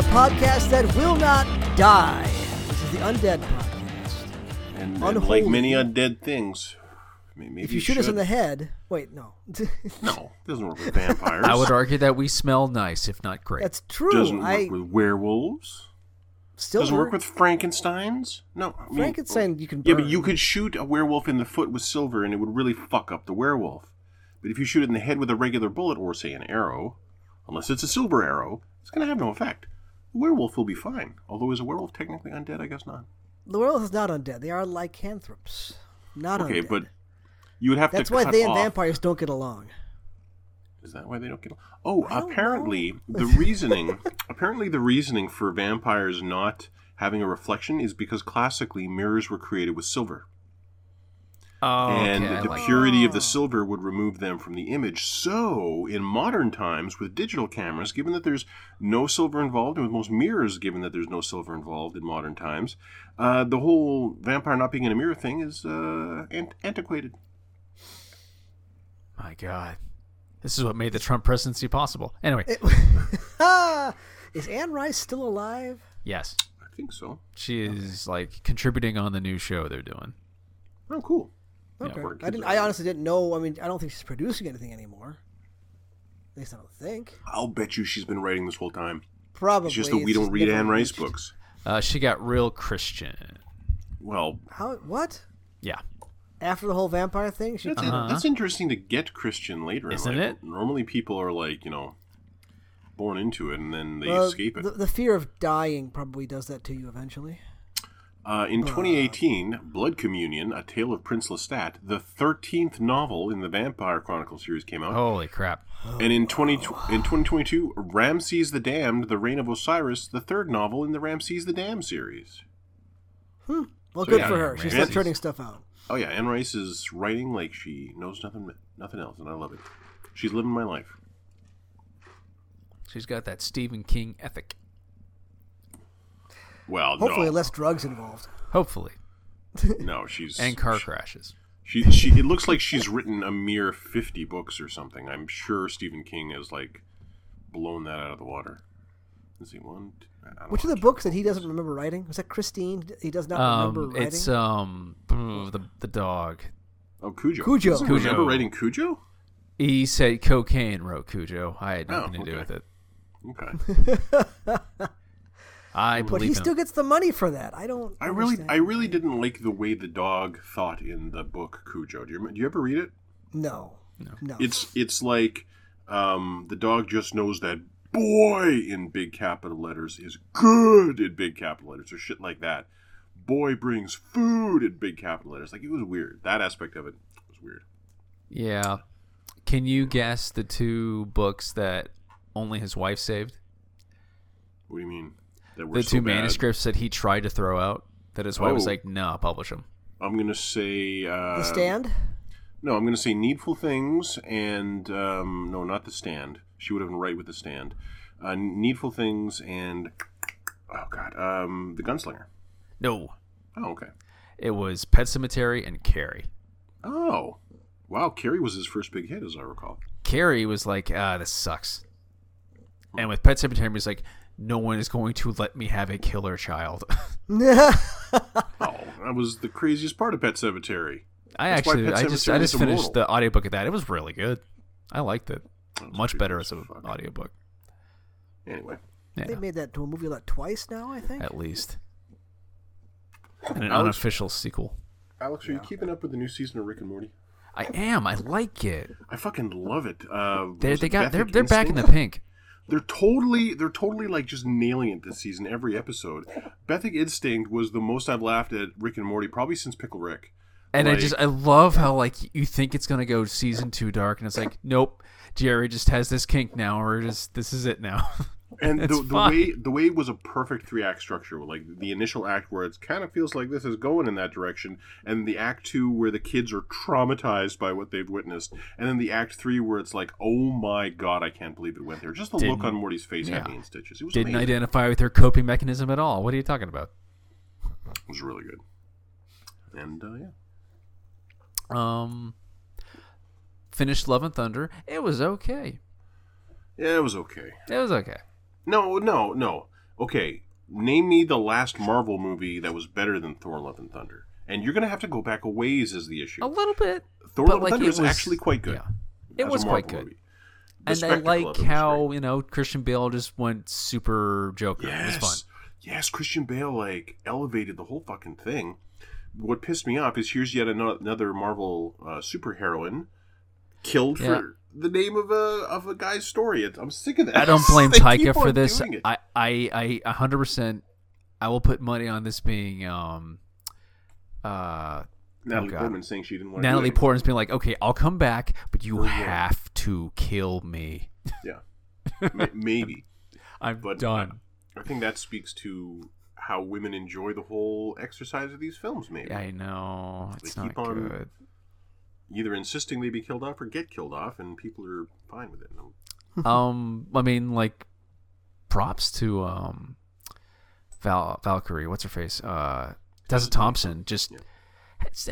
the podcast that will not die. This is the Undead Podcast. And, and like many undead things, maybe If you shoot us in the head, wait, no, no, it doesn't work with vampires. I would argue that we smell nice, if not great. that's true. doesn't work I with werewolves. still Doesn't work with Frankenstein's. No, I mean- Frankenstein. You can Yeah, but you could shoot a werewolf in the foot with silver, and it would really fuck up the werewolf. But if you shoot it in the head with a regular bullet, or say an arrow, unless it's a silver arrow, it's going to have no effect. The werewolf will be fine. Although is a werewolf technically undead? I guess not. The world is not undead. They are lycanthropes, not undead. Okay, undead. but you would have that's to. That's why they and vampires don't get along. Is that why they don't get? Along? Oh, apparently the reasoning, apparently the reasoning for vampires not having a reflection is because classically mirrors were created with silver, oh, and okay, the like purity of Oh. the silver would remove them from the image. So, in modern times, with digital cameras, given that there's no silver involved, and with most mirrors, given that there's no silver involved in modern times, uh, the whole vampire not being in a mirror thing is uh, ant- antiquated. My God, this is what made the Trump presidency possible. Anyway, Ah, is Anne Rice still alive? yes, I think so. she is like contributing on the new show they're doing. Oh, cool. Okay. where I didn't. are I honestly didn't know. I mean, I don't think she's producing anything anymore. At least I don't think. I'll bet you she's been writing this whole time. Probably. It's just that we don't read Anne Rice reached. books. Uh, she got real Christian. Well, How? What? Yeah, After the whole vampire thing, she. that's, Uh-huh. that's interesting to get Christian later. Isn't like, it? Normally, people are like, you know, born into it and then they Well, escape it. The, the fear of dying probably does that to you eventually. Uh, in 2018, Blood Communion: A Tale of Prince Lestat, the 13th novel in the Vampire Chronicles series, came out. holy crap! And in 20 in 2022, Ramses the Damned: The Reign of Osiris, the third novel in the Ramses the Damned series. Hmm. Well, So, good yeah, for her. She's Ramses. not turning stuff out. Oh yeah, Anne Rice is writing like she knows nothing nothing else, and I love it. She's living my life. She's got that Stephen King ethic. Well, Hopefully, no, less drugs involved. Hopefully, no, she's and car crashes. She, she, it looks like she's written a mere 50 books or something. I'm sure Stephen King has, like, blown that out of the water. Is he one, I don't Which know. of the books that he doesn't remember writing? Was that Christine? He does not remember Um, writing. it's um the the dog. Oh, Cujo. Cujo. Doesn't Cujo. remember writing Cujo? He said cocaine wrote Cujo. I had Oh, nothing to do with it. Okay. I but believe he him. still gets the money for that. I don't. I really. I really didn't like the way the dog thought in the book Cujo. Do you, do you ever read it? No. No. It's, it's like um, the dog just knows that boy in big capital letters is good in big capital letters or shit like that. Boy brings food in big capital letters. Like it was weird. That aspect of it was weird. Yeah. Can you guess the two books that only his wife saved? What do you mean? That were The so two bad? manuscripts that he tried to throw out that his wife was Oh. like, "No, I'll publish them." I'm gonna say uh, the stand. No, I'm gonna say Needful Things and um, no, not the Stand. She would have been right with the Stand. Uh, Needful Things and oh god, um, the Gunslinger. No, Oh, okay. it was Pet Sematary and Carrie. Oh, wow. Carrie was his first big hit, as I recall. Carrie was like, "Ah, this sucks," and with Pet Sematary, he was like, "No one is going to let me have a killer child." Oh, that was the craziest part of Pet Sematary. I That's actually, Pet I just, I just is finished the audiobook of that. It was really good. I liked it. That Much better as as an fuck. audiobook. Anyway, Yeah, They made that to a movie like twice now. I think. at least. And an Alex- unofficial sequel. Alex, are you keeping up with the new season of Rick and Morty? I am. I like it. I fucking love it. Uh, They they it got they're they're back in the pink. They're totally, they're totally like just nailing it this season, every episode. Bethic Twinstinct was the most I've laughed at Rick and Morty probably since Pickle Rick. And I just I love how like you think it's gonna go season two dark, and it's like nope. Jerry just has this kink now, or just this is it now. And the, the way the way it was a perfect three act structure, like the initial act where it kind of feels like this is going in that direction, and the act two where the kids are traumatized by what they've witnessed, and then the act three where it's like, oh my god, I can't believe it went there. Just the look Didn't- on Morty's face yeah. in stitches. It was Didn't amazing. identify with her coping mechanism at all. What are you talking about? It was really good. And uh, yeah, Um, finished Love and Thunder. It was okay. Yeah, it was okay. It was okay. No, no, no. Okay, name me the last Marvel movie that was better than Thor: Love and Thunder. And you're gonna have to go back a ways as the issue. A little bit. Thor: Love like, and Thunder it is was- actually quite good. yeah. It was quite good. movie. And I like was how, you know, Christian Bale just went super Joker. It was fun. Yes. Yes, Christian Bale like elevated the whole fucking thing. What pissed me off is here's yet another Marvel uh, superheroine killed Yeah. for the name of a of a guy's story. I'm sick of that. I don't blame Taika for this. I, I, I, hundred percent. I will put money on this being um, uh, Natalie God. Portman saying she didn't want Natalie. Portman's being like, okay, I'll come back, but you For have to kill me. Yeah, Ma- maybe. I'm But- done. I think that speaks to how women enjoy the whole exercise of these films. Maybe I know it's They not keep on- good. Either insisting they be killed off or get killed off, and people are fine with it. um, I mean, like, props to um, Val Valkyrie. What's her face? Uh, Tessa Tessa Thompson. Just Yeah.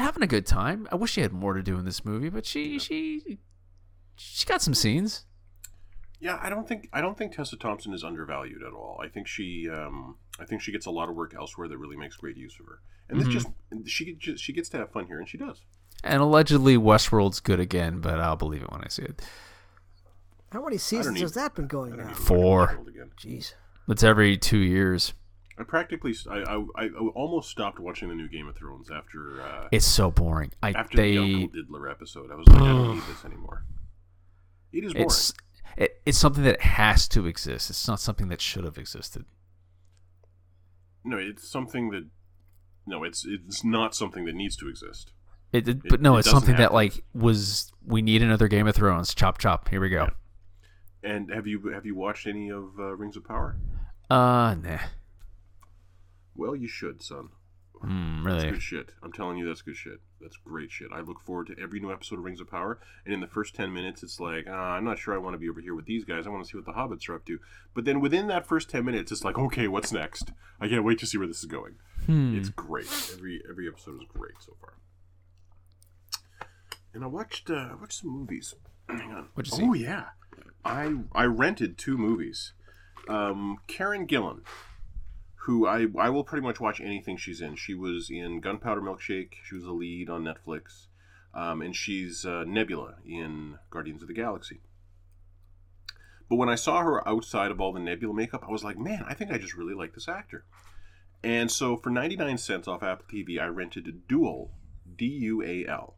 having a good time. I wish she had more to do in this movie, but she she she got some scenes. Yeah, I don't think I don't think Tessa Thompson is undervalued at all. I think she um, I think she gets a lot of work elsewhere that really makes great use of her. And this Mhm. just she get- just she gets to have fun here, and she does. And allegedly, Westworld's good again, but I'll believe it when I see it. How many seasons need- has that been going don't now? need to watch Four. Jeez. It's every two years. I practically I, I, I almost stopped watching the new Game of Thrones after uh, It's so boring. I after they the Uncle Diddler episode. I was like, I don't need this anymore. It is boring. it's it, it's something that has to exist. It's not something that should have existed. No, it's something that no, it's it's not something that needs to exist. It, it- but no, it it's something have that like was we need another Game of Thrones. Chop chop. Here we go. And have you have you watched any of uh, Rings of Power? Uh, nah. Well, you should, son. Mm, That's really? good shit. I'm telling you, that's good shit. That's great shit. I look forward to every new episode of Rings of Power. And in the first 10 minutes, it's like, ah, I'm not sure I want to be over here with these guys. I want to see what the hobbits are up to. But then within that first 10 minutes, it's like, okay, what's next? I can't wait to see where this is going. Hmm. It's great. Every every episode is great so far. And I watched uh, I watched some movies. Hang on. What'd you see? Oh yeah, I I rented two movies. Um, Karen Gillan, who I I will pretty much watch anything she's in. She was in Gunpowder Milkshake. She was a lead on Netflix, um, and she's uh, Nebula in Guardians of the Galaxy. But when I saw her outside of all the Nebula makeup, I was like, man, I think I just really like this actor. And so for 99 cents off Apple TV, I rented Dual, D U A L.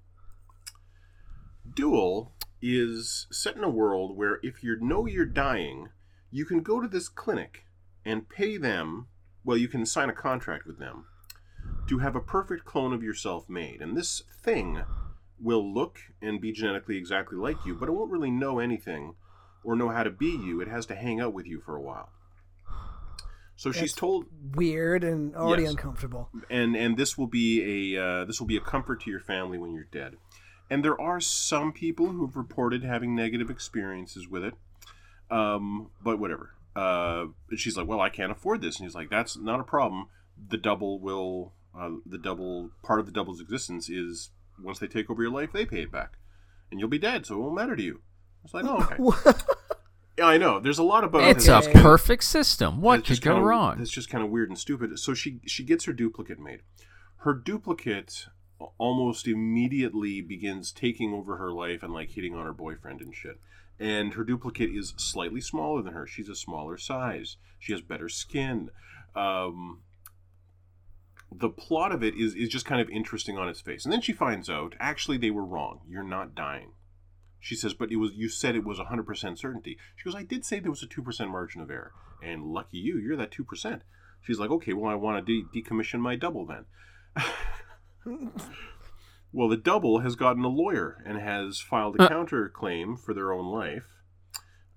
Dual is set in a world where if you know you're dying, you can go to this clinic and pay them, well, you can sign a contract with them to have a perfect clone of yourself made. And this thing will look and be genetically exactly like you, but it won't really know anything or know how to be you. It has to hang out with you for a while. So she's That's- told Weird and already Yes. uncomfortable. and and this will be a uh, this will be a comfort to your family when you're dead. And there are some people who've reported having negative experiences with it, um, but whatever. Uh, and she's like, "Well, I can't afford this," and he's like, "That's not a problem. The double will uh, the double part of the double's existence is once they take over your life, they pay it back, and you'll be dead, so it won't matter to you." It's like, "Oh, okay." yeah, I know. There's a lot about It's a that's kinda- perfect system. What that's could go kinda- wrong? It's just kind of weird and stupid. So she she gets her duplicate made. Her duplicate almost immediately begins taking over her life and like hitting on her boyfriend and shit. And her duplicate is slightly smaller than her. She's a smaller size. She has better skin. Um, the plot of it is is just kind of interesting on its face. And then she finds out actually they were wrong. You're not dying. She says, but it was you said it was 100% certainty. She goes, I did say there was a 2% margin of error. And lucky you, you're that 2%. She's like, okay, well, I want to de- decommission my double then. well, the double has gotten a lawyer and has filed a Uh. counterclaim for their own life.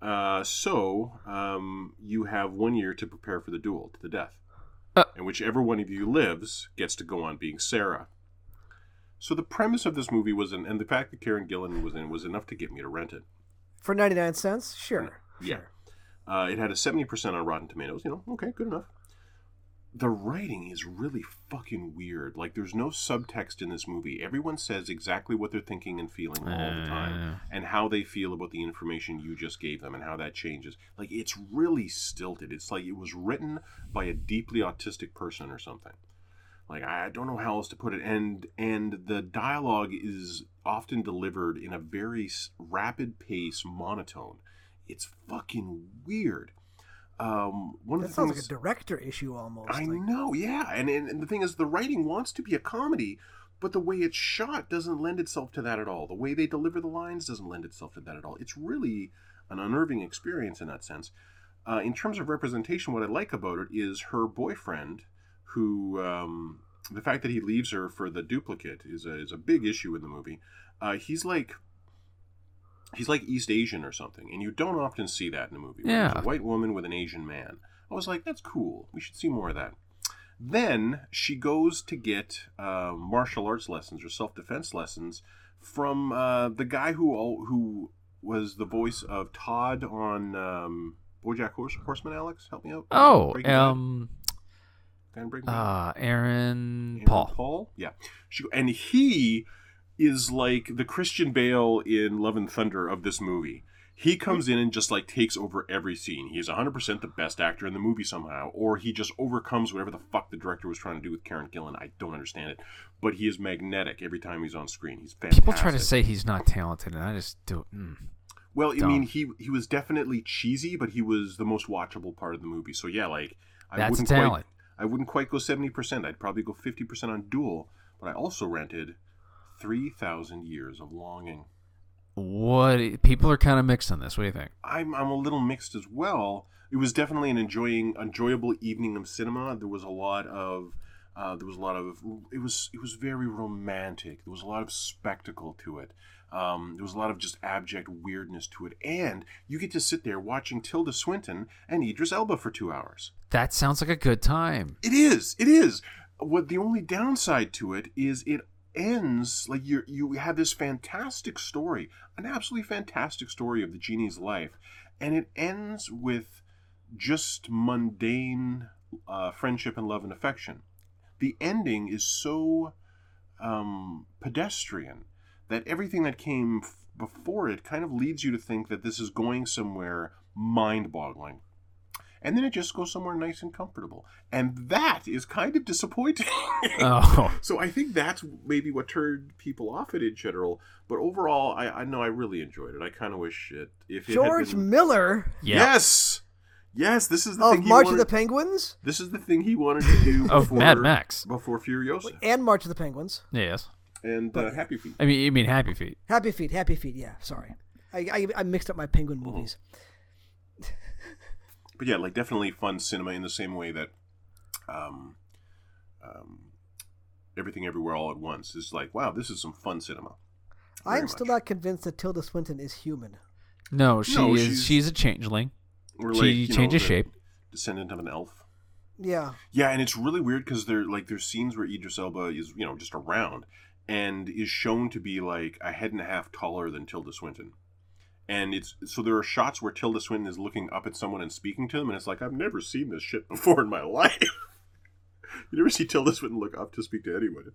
Uh, so um, you have one year to prepare for the duel to the death. Uh. and whichever one of you lives gets to go on being Sarah. So the premise of this movie was, and the fact that Karen Gillan was in was enough to get me to rent it. For 99 cents? Sure. Yeah. Sure. Uh, it had a 70% on Rotten Tomatoes. You know, okay, good enough. The writing is really fucking weird. Like, there's no subtext in this movie. Everyone says exactly what they're thinking and feeling all the time, uh. and how they feel about the information you just gave them, and how that changes. Like, it's really stilted. It's like it was written by a deeply autistic person or something. Like, I don't know how else to put it. And and the dialogue is often delivered in a very rapid pace, monotone. It's fucking weird. Um, one That of the sounds things like a director issue almost. I like, know, yeah, and, and and the thing is, the writing wants to be a comedy, but the way it's shot doesn't lend itself to that at all. The way they deliver the lines doesn't lend itself to that at all. It's really an unnerving experience in that sense. Uh, in terms of representation, what I like about it is her boyfriend, who um, the fact that he leaves her for the duplicate is a, is a big issue in the movie. Uh, he's like he's like East Asian or something, and you don't often see that in a movie. there's Yeah. a white woman with an Asian man. I was like, that's cool. We should see more of that. Then she goes to get uh, martial arts lessons or self defense lessons from uh, the guy who who was the voice of Todd on um, BoJack Horse- Horseman. Alex, help me out. Oh, Breaking um, Bad? uh, Aaron Aaron Paul. Paul, yeah. She, and he is like the Christian Bale in Love and Thunder of this movie. He comes in and just like takes over every scene. He is 100% the best actor in the movie somehow, or he just overcomes whatever the fuck the director was trying to do with Karen Gillan. I don't understand it, but he is magnetic every time he's on screen. He's fantastic. People try to say he's not talented, and I just do. Mm. Well, I Dumb. mean, he he was definitely cheesy, but he was the most watchable part of the movie. So yeah, like I That's wouldn't talent. quite I wouldn't quite go seventy percent. I'd probably go fifty percent on Dual, but I also rented three thousand years of longing. What people are kind of mixed on this. What do you think? I'm I'm a little mixed as well. It was definitely an enjoying enjoyable evening of cinema. There was a lot of uh, there was a lot of it was it was very romantic. There was a lot of spectacle to it. Um, there was a lot of just abject weirdness to it, and you get to sit there watching Tilda Swinton and Idris Elba for two hours. That sounds like a good time. It is. It is. What the only downside to it is it ends like you you have this fantastic story, an absolutely fantastic story of the genie's life, and it ends with just mundane uh, friendship and love and affection. The ending is so um, pedestrian that everything that came f- before it kind of leads you to think that this is going somewhere mind-boggling and then it just goes somewhere nice and comfortable and that is kind of disappointing Oh, so i think that's maybe what turned people off it in general but overall i, I know i really enjoyed it i kind of wish it if it George had been, Miller yeah. yes yes this is the of thing March wanted, of the Penguins this is the thing he wanted to do Of before, Mad Max. before furiosa and March of the Penguins. Yes. and uh, happy feet I mean, you mean Happy Feet? Happy Feet, Happy Feet. Yeah, sorry, I I, I mixed up my Penguin Oh. movies. But yeah, like definitely fun cinema in the same way that um, um, everything everywhere all at once is like, wow, this is some fun cinema. I am still much. not convinced that Tilda Swinton is human. No, she No, is. she's- She's, a changeling. Or She like, you know, changes the shape. Descendant of an elf. Yeah, Yeah, and it's really weird because there like there's scenes where Idris Elba is you know just around and is shown to be like a head and a half taller than Tilda Swinton. And it's so there are shots where Tilda Swinton is looking up at someone and speaking to them, and it's like I've never seen this shit before in my life. you never see Tilda Swinton look up to speak to anyone.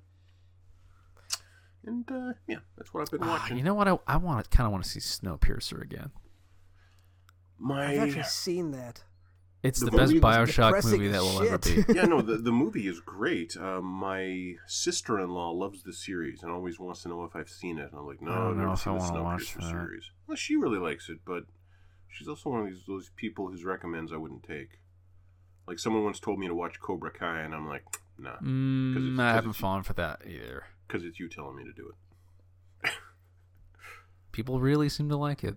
And uh, yeah, that's what I've been Ah, watching. you know what? I, I want to kind of want to see Snowpiercer again. my I've actually seen that. It's The the, best Bioshock movie as that will ever be. yeah, no, the, the movie is great. Um, my sister in law loves the series and always wants to know if I've seen it. And I'm like, no, I don't I've know never if I seen the wanna watch Snowpiercer that. series. Well, she really likes it, but she's also one of these those people whose recommends I wouldn't take. Like someone once told me to watch Cobra Kai, and I'm like, nah, it's- Mm, 'cause I haven't it's- fallen for that either. because it's you telling me to do it. People really seem to like it.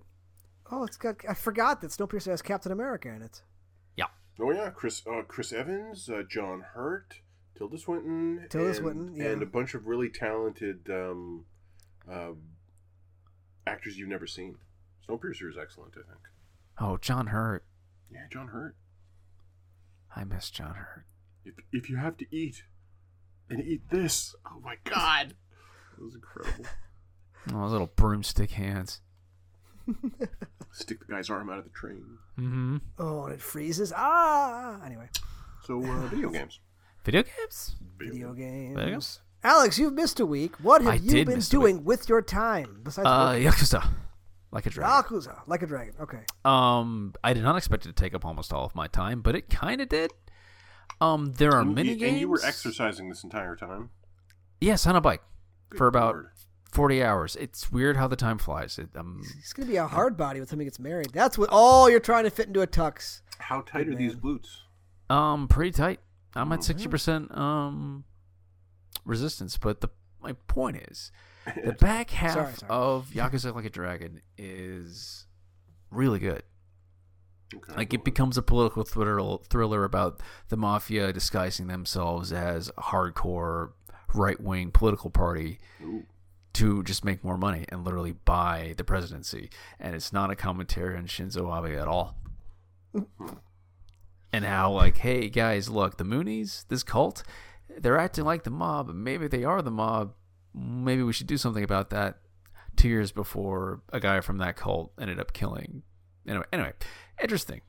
Oh, it's got. I forgot that Snowpiercer has Captain America in it. Oh yeah, Chris uh, Chris Evans, uh, John Hurt, Tilda Swinton, Tilda and, Swinton, yeah. and a bunch of really talented um, uh, actors you've never seen. Snowpiercer is excellent, I think. Oh, John Hurt. Yeah, John Hurt. I miss John Hurt. If if you have to eat, and eat this, oh my god, that was incredible. Oh, those little broomstick hands. Stick the guy's arm out of the train. Mm-hmm. Oh, and it freezes. Ah. Anyway, So uh, video games. Video games? Video games. Video games? Alex, you've missed a week. What have I you been doing with your time besides Uh, working? Yakuza. Like a dragon. Yakuza, like a dragon. Okay. Um, I did not expect it to take up almost all of my time, but it kind of did. Um, there are And mini you- games. And you were exercising this entire time. Yes, on a bike Good for about Lord. Forty hours. It's weird how the time flies. It, um, He's gonna be a hard body when somebody gets married. That's what. all you're trying to fit into a tux. How tight Good are these man. boots? um, pretty tight. I'm at Mhm. sixty percent um resistance, but the my point is, the back half Sorry, sorry. of Yakuza Like a Dragon is really good. Okay, Like it becomes a political thriller, thriller about the mafia disguising themselves as a hardcore right wing political party ooh. To just make more money and literally buy the presidency. And it's not a commentary on Shinzo Abe at all. and how like, hey guys, look, the Moonies, this cult, they're acting like the mob. Maybe they are the mob. Maybe we should do something about that. Two years before a guy from that cult ended up killing. Anyway, anyway, interesting.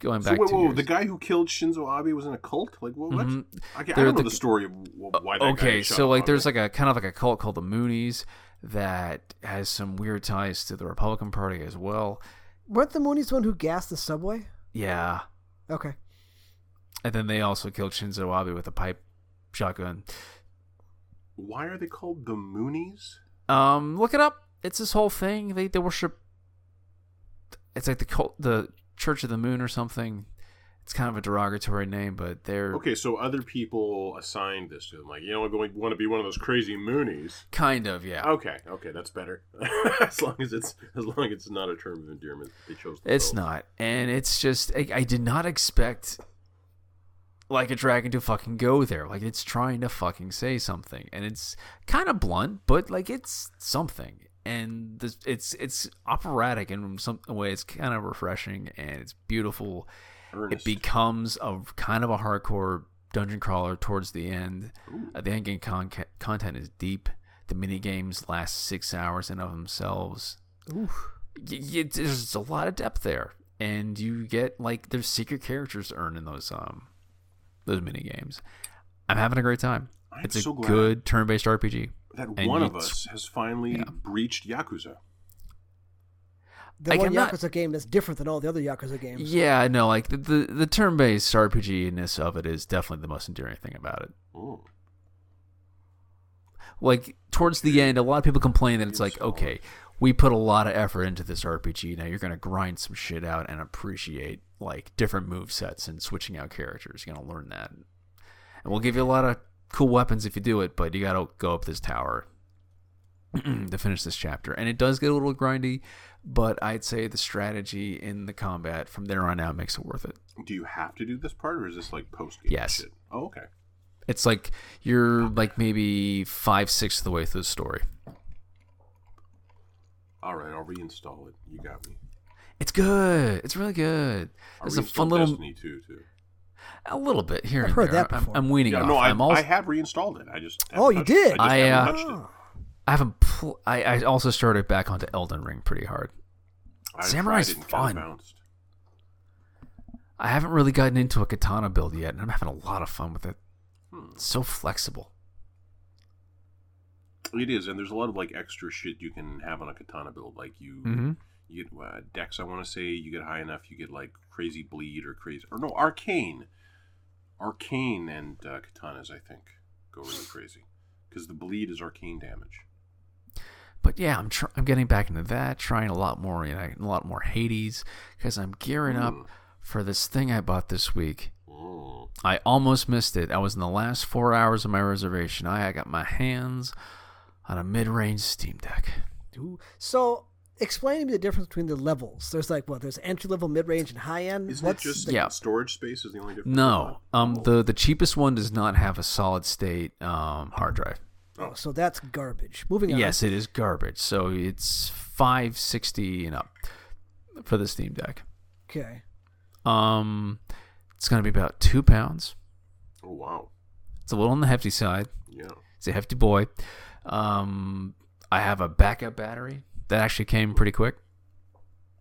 Going So back wait, two whoa, the guy who killed Shinzo Abe was in a cult? Like what? what? Mhm. I, can't- I don't know the- the story of wh- why that guy okay shot so like Abe. there's like a kind of like a cult called the moonies that has some weird ties to the republican party as well Weren't the Moonies the one who gassed the subway? yeah Okay. and then they also killed shinzo abe with a pipe shotgun Why are they called the Moonies? um look it up it's this whole thing they they worship it's like the cult the church of the moon or something it's kind of a derogatory name but they're Okay, so other people assigned this to them. Like, you know, we want to be one of those crazy Moonies. kind of yeah Okay, okay, that's better. as long as it's as long as it's not a term of endearment they chose. It's themselves. not, and it's just I, I did not expect like a dragon to fucking go there. Like it's trying to fucking say something, and it's kind of blunt, but like it's something, and this, it's it's operatic in some way. It's kind of refreshing and it's beautiful. Earnest. It becomes a kind of a hardcore dungeon crawler towards the end. Uh, the end game con- content is deep. The mini games last six hours in of themselves Ooh. y- y- there's a lot of depth there, and you get like there's secret characters to earn in those um those mini games. I'm having a great time. I'm it's a glad good turn-based RPG. That and one of us has finally Yeah. breached Yakuza. The Like, one I'm not- Yakuza game that's different than all the other Yakuza games. Yeah, I know. Like the the, the turn-based RPG ness of it is definitely the most endearing thing about it. Ooh. Like towards the end, a lot of people complain that it's like, okay, we put a lot of effort into this RPG. Now you're gonna grind some shit out and appreciate like different move sets and switching out characters. You're gonna learn that, and we'll give you a lot of cool weapons if you do it. But you gotta go up this tower to finish this chapter, and it does get a little grindy. But I'd say the strategy in the combat from there on out makes it worth it. Do you have to do this part, or is this like post game Yes. shit? Oh, okay. It's like you're like maybe five sixths of the way through the story. All right, I'll reinstall it. You got me. It's good. It's really good. There's a fun little, Destiny 2 too. A little bit here I've and heard there. that I'm, before. I'm weaning Yeah, off. no, I, I'm also, I have reinstalled it. I just Oh, you touched- did? I, just I, haven't uh, touched it. I haven't. Pl- I I also started back onto Elden Ring pretty hard. I Samurai's it and fun. I haven't really gotten into a katana build yet, and I'm having a lot of fun with it. Hmm. It's so flexible. It is, and there's a lot of like extra shit you can have on a katana build. Like you, hmm you get uh, dex. I want to say you get high enough, you get like crazy bleed or crazy or no arcane, arcane and uh, katanas. I think go really crazy because the bleed is arcane damage. But yeah, I'm tr- I'm getting back into that. Trying a lot more, you know, a lot more Hades because I'm gearing up Mm. for this thing I bought this week. Mm. I almost missed it. I was in the last four hours of my reservation. I, I got my hands on a mid-range Steam Deck. Ooh. So, explain to me the difference between the levels. There's like what? There's entry level, mid range, and high end. Isn't What's it just the, Yeah. storage space is the only difference? No, um, Oh. the the cheapest one does not have a solid state um hard drive. Oh, so that's garbage. Moving on. Yes, it is garbage. So it's five sixty and up for the Steam Deck. Okay. Um, it's gonna be about two pounds. Oh wow, It's a little on the hefty side. yeah. It's a hefty boy. Um, I have a backup battery that actually came pretty quick.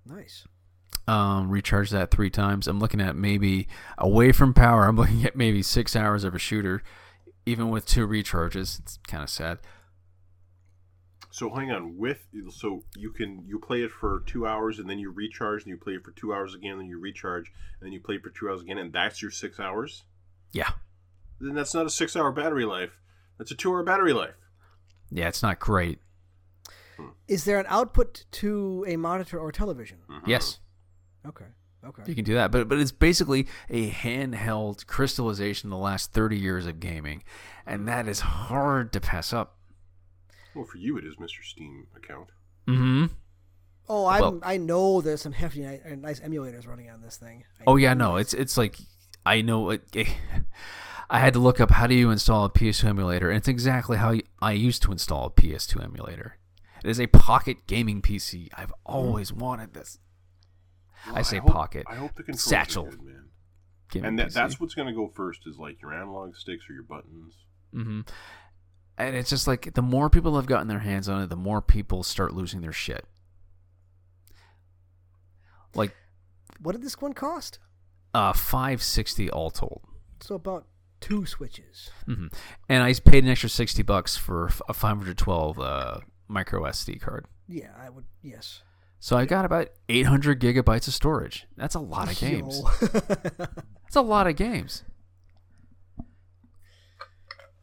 Nice. Um, recharge that three times. I'm looking at maybe away from power. I'm looking at maybe six hours of a shooter, even with two recharges. It's kind of sad. So hang on, with so you can you play it for two hours and then you recharge and you play it for two hours again, then you recharge and then you play it for two hours again, and that's your six hours. Yeah, Then that's not a six-hour battery life. That's a two-hour battery life. yeah, it's not great. Is there an output to a monitor or television? Yes, Okay. Okay. you can do that, but but it's basically a handheld crystallization of the last 30 years of gaming, and that is hard to pass up. Well, for you it is, Mister Steam account. Mm-hmm. Oh, I'm, Well- I know there's some hefty, uh, nice emulators running on this thing. I Oh yeah, no, it's it's like I know it. I had to look up how do you install a PS2 emulator, and it's exactly how I used to install a PS2 emulator. It is a pocket gaming PC. I've always wanted this. Well, I say hope- pocket. I hope the controls Satchel. are good, man. Gaming And that, PC. that's what's going to go first is like your analog sticks or your buttons. Mm-hmm. And it's just like the more people have gotten their hands on it, the more people start losing their shit. Like What did this one cost? uh, five sixty all told. So about two switches. hmm And I paid an extra sixty bucks for a five hundred twelve uh, micro SD card. Yeah, I would. Yes. So I got about 800 gigabytes of storage. That's a lot of games. That's a lot of games.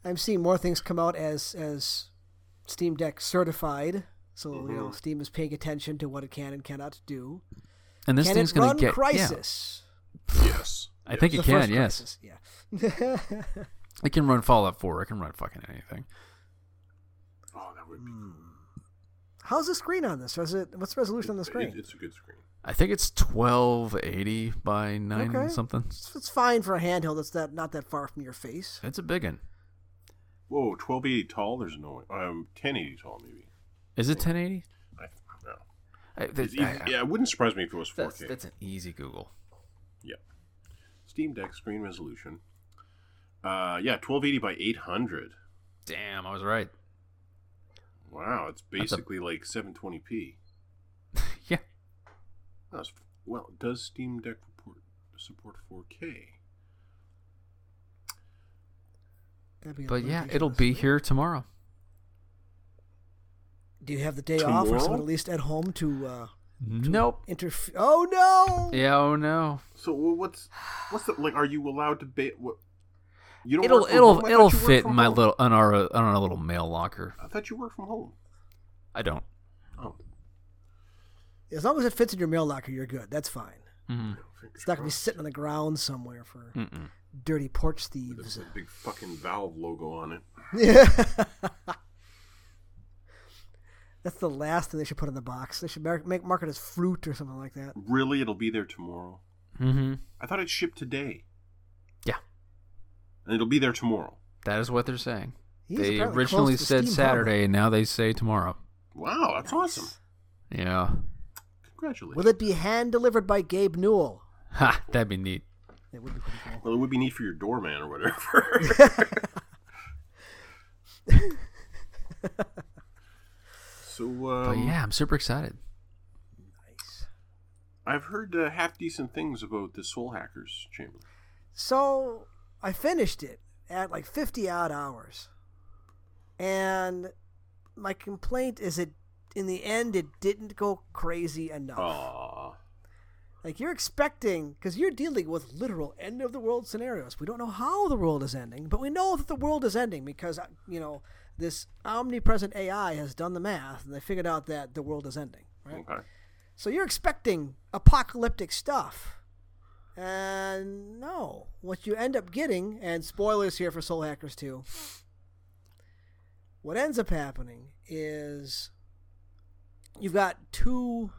I'm seeing more things come out as as Steam Deck certified. So you know, mm-hmm. Steam is paying attention to what it can and cannot do. And this can thing's going to get Crysis? Yes. Yeah, I think it The can. Yes, Crysis, Yeah. it can run Fallout 4. It can run fucking anything. Oh, that would be. Hmm. How's the screen on this? Is it what's the resolution on the It, screen? it's a good screen. I think it's 1280 by 9 Okay. something. It's, it's fine for a handheld. That's that not that far from your face. It's a big one. Whoa, 1280 tall? There's no way. Um, 1080 tall, maybe. Is it 1080? I, no. I, It's that- easy. I- yeah, it wouldn't surprise me if it was 4K. that's, that's an easy Google. Yeah. Steam Deck screen resolution. Uh, yeah, 1280 by 800. Damn, I was right. Wow, it's That's a- basically like 720p. yeah. That's, well, does Steam Deck report, support 4K? That'd be a But yeah, it'll be here tomorrow. Do you have the day off, or Tomorrow? someone at least at home to uh, Nope. interfere? Oh no! Yeah, oh no. So what's what's the like? Are you allowed to ba- what? You don't. It'll it'll home? It'll thought you worked fit in my home. little on our on our little mail locker. I thought you work from home. I don't. Oh, As long as it fits in your mail locker, you're good. That's fine. Mm-hmm. It's not gonna be sitting on the ground somewhere for Mm-mm. dirty porch thieves. There's thieves. a big fucking Valve logo on it. Yeah. That's the last thing they should put in the box. They should mar- make mark it as fruit or something like that. Really, it'll be there tomorrow. Mm-hmm. I thought it shipped today, Yeah, and it'll be there tomorrow. that is what they're saying. He's they originally said Steam Saturday, and now they say tomorrow. Wow, that's awesome. Yeah. Congratulations. Will it be hand delivered by Gabe Newell? Ha, that'd be neat. It would be pretty cool. well, it would be neat for your doorman or whatever. so, um, But yeah, I'm super excited. Nice. I've heard uh, half decent things about the Soul Hackers Chamber. So I finished it at like 50 odd hours. And my complaint is it in the end it didn't go crazy enough. Aww. Like you're expecting cuz you're dealing with literal end of the world scenarios. We don't know how the world is ending, but we know that the world is ending because uh, you know this omnipresent AI has done the math and they figured out that the world is ending, right? Okay. So you're expecting apocalyptic stuff. And no, what you end up getting, and spoilers here for Soul Hackers 2, what ends up happening is you've got two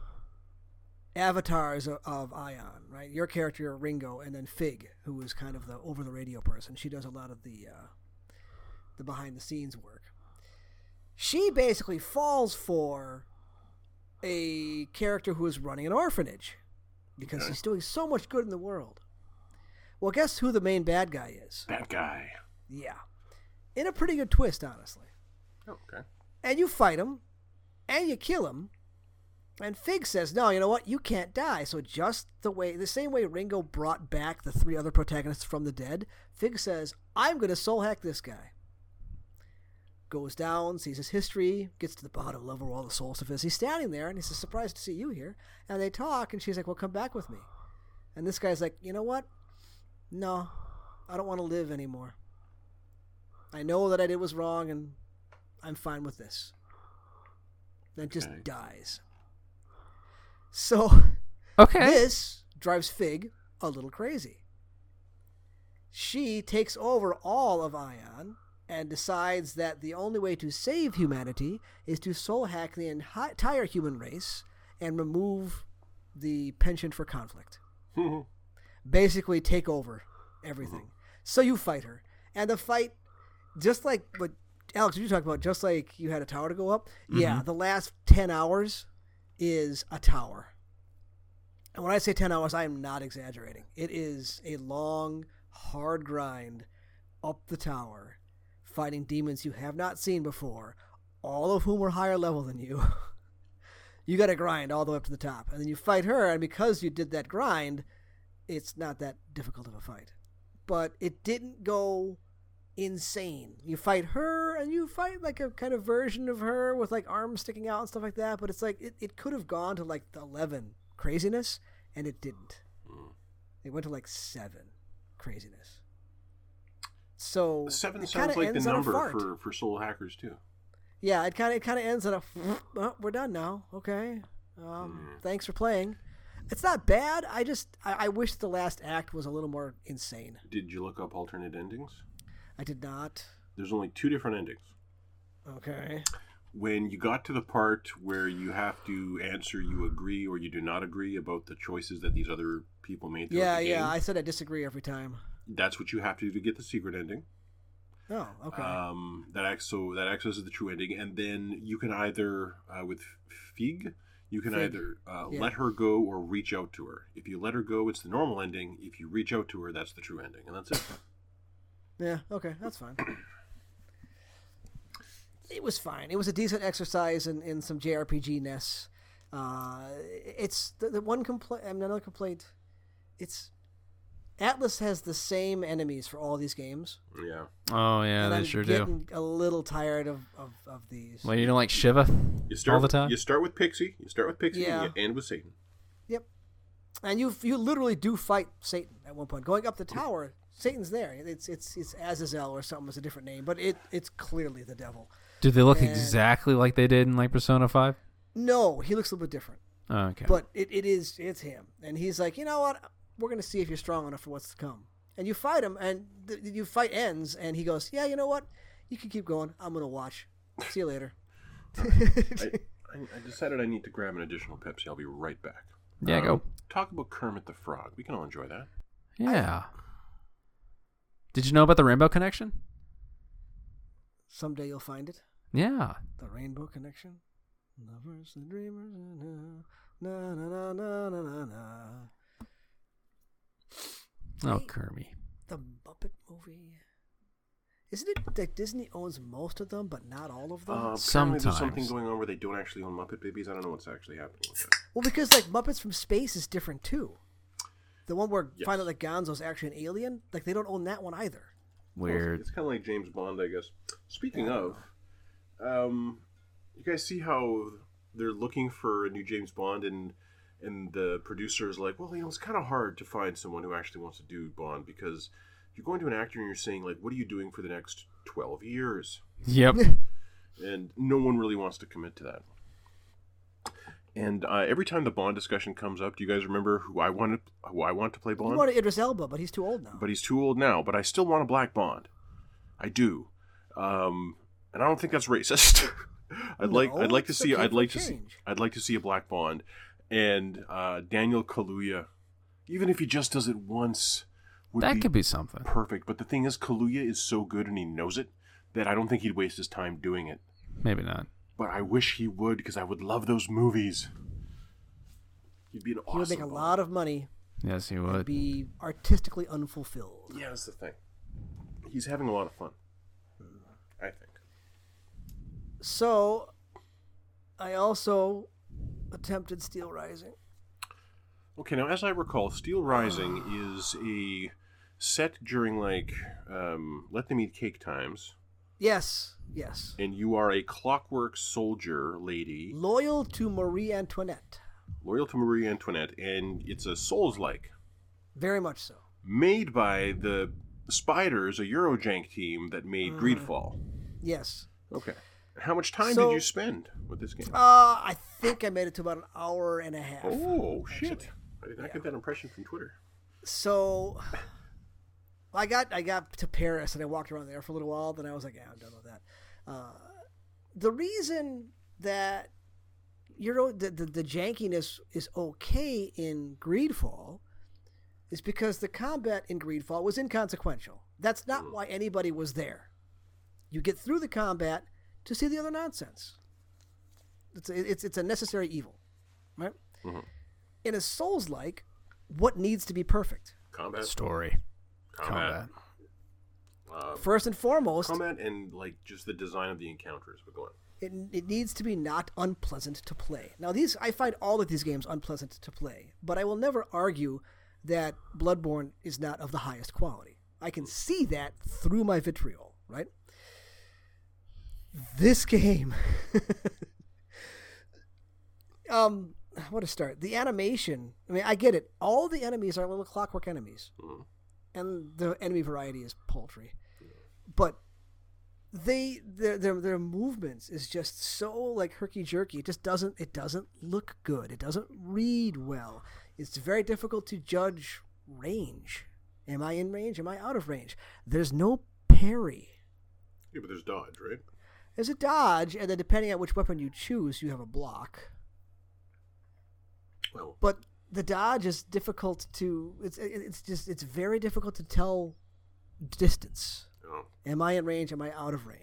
avatars of, of Aion, right? Your character, Ringo, and then Fig, who is kind of the over the radio person. She does a lot of the uh, the behind the scenes work. She basically falls for a character who is running an orphanage because Okay. he's doing so much good in the world. Well, guess who the main bad guy is? Bad guy. Yeah. In a pretty good twist, honestly. Oh, okay. And you fight him, and you kill him, And Fig says, "No, you know what? You can't die." So just the way, the same way Ringo brought back the three other protagonists from the dead, Fig says, "I'm going to soul hack this guy." Goes down, sees his history, gets to the bottom level where all the soul stuff is. He's standing there, and he's surprised to see you here. And they talk, and she's like, "Well, come back with me." And this guy's like, "You know what? No, I don't want to live anymore. I know that I did was wrong, and I'm fine with this." Then just Okay. dies. So Okay. this drives Fig a little crazy. She takes over all of Aion and decides that the only way to save humanity is to soul hack the entire human race and remove the penchant for conflict. Basically, take over everything. Mm-hmm. So you fight her, and the fight, just like what Alex, you talked about, just like you had a tower to go up. Yeah, mm-hmm. the last ten hours is a tower. And when I say 10 hours, I am not exaggerating. It is a long, hard grind up the tower, fighting demons you have not seen before, all of whom are higher level than you. you got to grind all the way up to the top. And then you fight her, and because you did that grind, it's not that difficult of a fight. But it didn't go insane. You fight her, and you fight like a kind of version of her with like arms sticking out and stuff like that. But it's like it, it could have gone to like the 11 craziness, and it didn't. Hmm. It went to like 7 craziness. So Seven sounds like the number for, for soul hackers too. Yeah, it kind of it kind of ends at a. Oh, we're done now. Okay. Um, Hmm. Thanks for playing. It's not bad. I just I, I wish the last act was a little more insane. Did you look up alternate endings? I did not. There's only two different endings. Okay. When you got to the part where you have to answer you agree or you do not agree about the choices that these other people made Yeah, the game, yeah. I said I disagree every time. That's what you have to do to get the secret ending. Oh, okay. Um, that acts so that accesses the true ending, and then you can either uh, with Fig, you can Fig, either uh, yeah. let her go or reach out to her. If you let her go, it's the normal ending. If you reach out to her, that's the true ending, and that's it. yeah. Okay, that's fine. It was fine. It was a decent exercise in, in some JRPG ness. Uh, it's the, the one complaint. I mean, another complaint. It's Atlus has the same enemies for all these games. yeah. Oh yeah, and they I'm sure do. getting a little tired of, of, of these. Well, you don't like Shiva You start all the time. You start with Pixie. You start with Pixie, Yeah. and you end with Satan. Yep. And you you literally do fight Satan at one point. Going up the tower, Satan's there. It's it's it's Azazel or something. It's a different name, but it it's clearly the devil. Do they look and- exactly like they did in like Persona Five? No, he looks a little bit different, Oh, okay. but it, it is it's him. And he's like, you know what? We're gonna see if you're strong enough for what's to come. And you fight him, and the, you fight ends, and he goes, yeah, you know what? You can keep going. I'm gonna watch. See you later. I, I, I decided I need to grab an additional Pepsi. I'll be right back. yeah, Um, go. Talk about Kermit the Frog. We can all enjoy that. Yeah. Did you know about the Rainbow Connection? Someday you'll find it. Yeah. The Rainbow Connection. Lovers and dreamers. Na na na na na na na. Oh, Kermit. The Muppet movie. Isn't it that Disney owns most of them, but not all of them? Uh, Sometimes. there's something going on where they don't actually own Muppet Babies. I don't know what's actually happening with that. well, because like Muppets from Space is different too. The one where Yes. find out that Gonzo's actually an alien, like they don't own that one either. Weird. It's kind of like James Bond, I guess. Speaking of, um, you guys see how they're looking for a new James Bond, and and the producer is like, well, you know, it's kind of hard to find someone who actually wants to do Bond because you're going to an actor and you're saying like, what are you doing for the next twelve years? Yep. and no one really wants to commit to that. And uh, every time the Bond discussion comes up, do you guys remember who I wanted? Who I want to play You Bond? wanted Idris Elba, but he's too old now. but he's too old now. But I still want a black Bond. I do, um, and I don't think that's racist. I'd like I'd like to see I'd like to see. I'd like to see a black Bond, and uh, Daniel Kaluuya, even if he just does it once, would That be could be something. perfect. But the thing is, Kaluuya is so good and he knows it that I don't think he'd waste his time doing it. Maybe not. But I wish he would because I would love those movies. He'd be an awesome. he would make a lot of money, Yes, he would. be artistically unfulfilled. Yeah, that's the thing. He's having a lot of fun. I think. So, I also attempted Steel Rising. Okay, now as I recall, Steel Rising is a set during like um, Let Them Eat Cake times, Yes, yes. and you are a clockwork soldier lady, Loyal to Marie Antoinette. loyal to Marie Antoinette, and it's a Souls-like, Very much so. made by the Spiders, a Eurojank team that made Mm. Greedfall. Yes. Okay. How much time So- did you spend with this game? Uh, I think I made it to about an hour and a half. oh shit! I did not Yeah. get that impression from Twitter. So I got I got to Paris and I walked around there for a little while. Then I was like, yeah, I'm done with that. Uh, the reason that Euro the, the the jankiness is okay in Greedfall is because the combat in Greedfall was inconsequential. That's not why anybody was there. You get through the combat to see the other nonsense. It's a, it's it's a necessary evil, right? Mhm. In a Souls like, what needs to be perfect? Combat, Story. combat, Combat. uh, First and foremost, combat, and like just the design of the encounters. But go on. it, it needs to be not unpleasant to play. Now, these I find all of these games unpleasant to play, but I will never argue that Bloodborne is not of the highest quality. I can see that through my vitriol, right? This game, um, what to start? The animation. I mean, I get it. All the enemies are little clockwork enemies, Mhm. and the enemy variety is paltry, but they their their their movements is just so like herky jerky. It just doesn't it doesn't look good. It doesn't read well. It's very difficult to judge range. Am I in range? Am I out of range? There's no parry. Yeah, but there's dodge, right? There's a dodge, and then depending on which weapon you choose, you have a block. Well, But the dodge is difficult to. It's it's just it's very difficult to tell distance. oh. Am I in range? Am I out of range?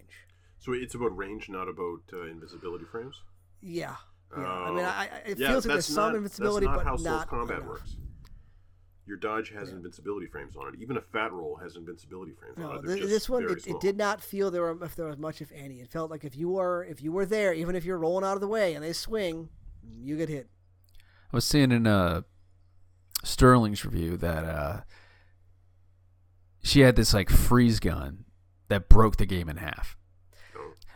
so it's about range, not about uh, invisibility frames. Yeah. Yeah. I mean, Oh. I, I, it yeah, feels like there's some invisibility, that's not but how not combat enough. works. Your dodge has invincibility frames on it. Even a fat roll has invincibility frames on No, it. They're th- this one it, it did not feel there were if there was much, if any. It felt like if you were if you were there, even if you're rolling out of the way and they swing, you get hit. I was seeing in uh, Sterling's review that uh, she had this like freeze gun that broke the game in half.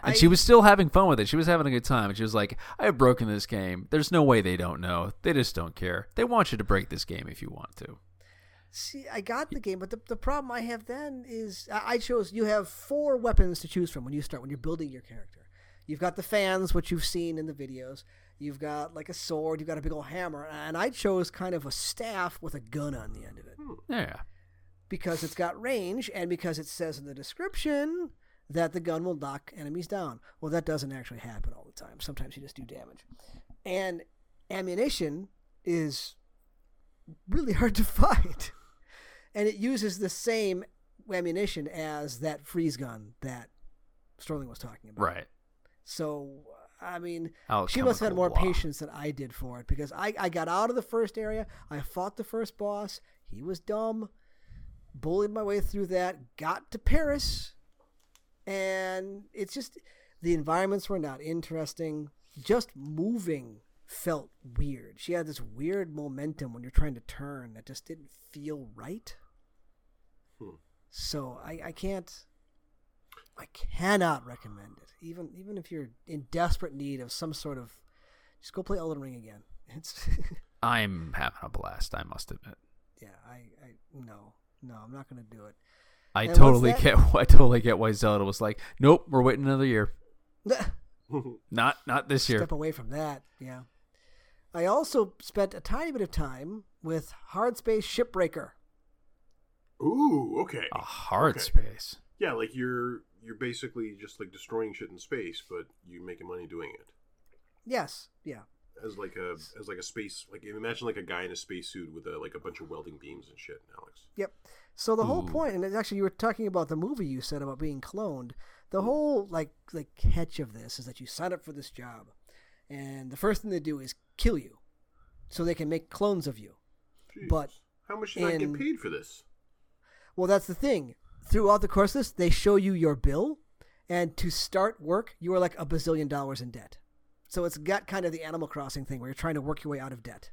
And I- she was still having fun with it. She was having a good time. And she was like, I have broken this game. There's no way they don't know. They just don't care. They want you to break this game if you want to. See, I got the game, but the, the problem I have then is I, I chose you have four weapons to choose from when you start when you're building your character. You've got the fans, which you've seen in the videos. You've got like a sword. You've got a big old hammer, and I chose kind of a staff with a gun on the end of it. Hmm. Yeah. because it's got range and because it says in the description that the gun will knock enemies down. Well, that doesn't actually happen all the time. Sometimes you just do damage. And ammunition is really hard to find. And it uses the same ammunition as that freeze gun that Sterling was talking about. Right. So, I mean, I'll she must have had more cool uh, patience than I did for it because I, I got out of the first area. I fought the first boss. He was dumb. Bullied my way through that. Got to Paris. And it's just, the environments were not interesting. Just moving felt weird. She had this weird momentum when you're trying to turn that just didn't feel right. Hmm. So I, I can't. I cannot recommend it. Even even if you're in desperate need of some sort of, just go play Elden Ring again. It's I'm having a blast, I must admit. yeah. I, I no no I'm not gonna do it. I And totally get I totally get why Zelda was like, Nope, we're waiting another year. Not not this year. Step away from that. Yeah. I also spent a tiny bit of time with Hard Space Shipbreaker. Ooh, okay. A hard Okay. space. Yeah, like you're you're basically just like destroying shit in space, but you're making money doing it. Yes. Yeah. As like a as like a space like imagine like a guy in a spacesuit with a like a bunch of welding beams and shit, Alex. Yep. So the whole point, and it's actually you were talking about the movie you said about being cloned. The whole like like catch of this is that you sign up for this job, and the first thing they do is kill you, so they can make clones of you. Jesus. But how much did I in- get paid for this? Well, that's the thing. Throughout the course of this, they show you your bill, and to start work, you are like a bazillion dollars in debt. So it's got kind of the Animal Crossing thing where you're trying to work your way out of debt.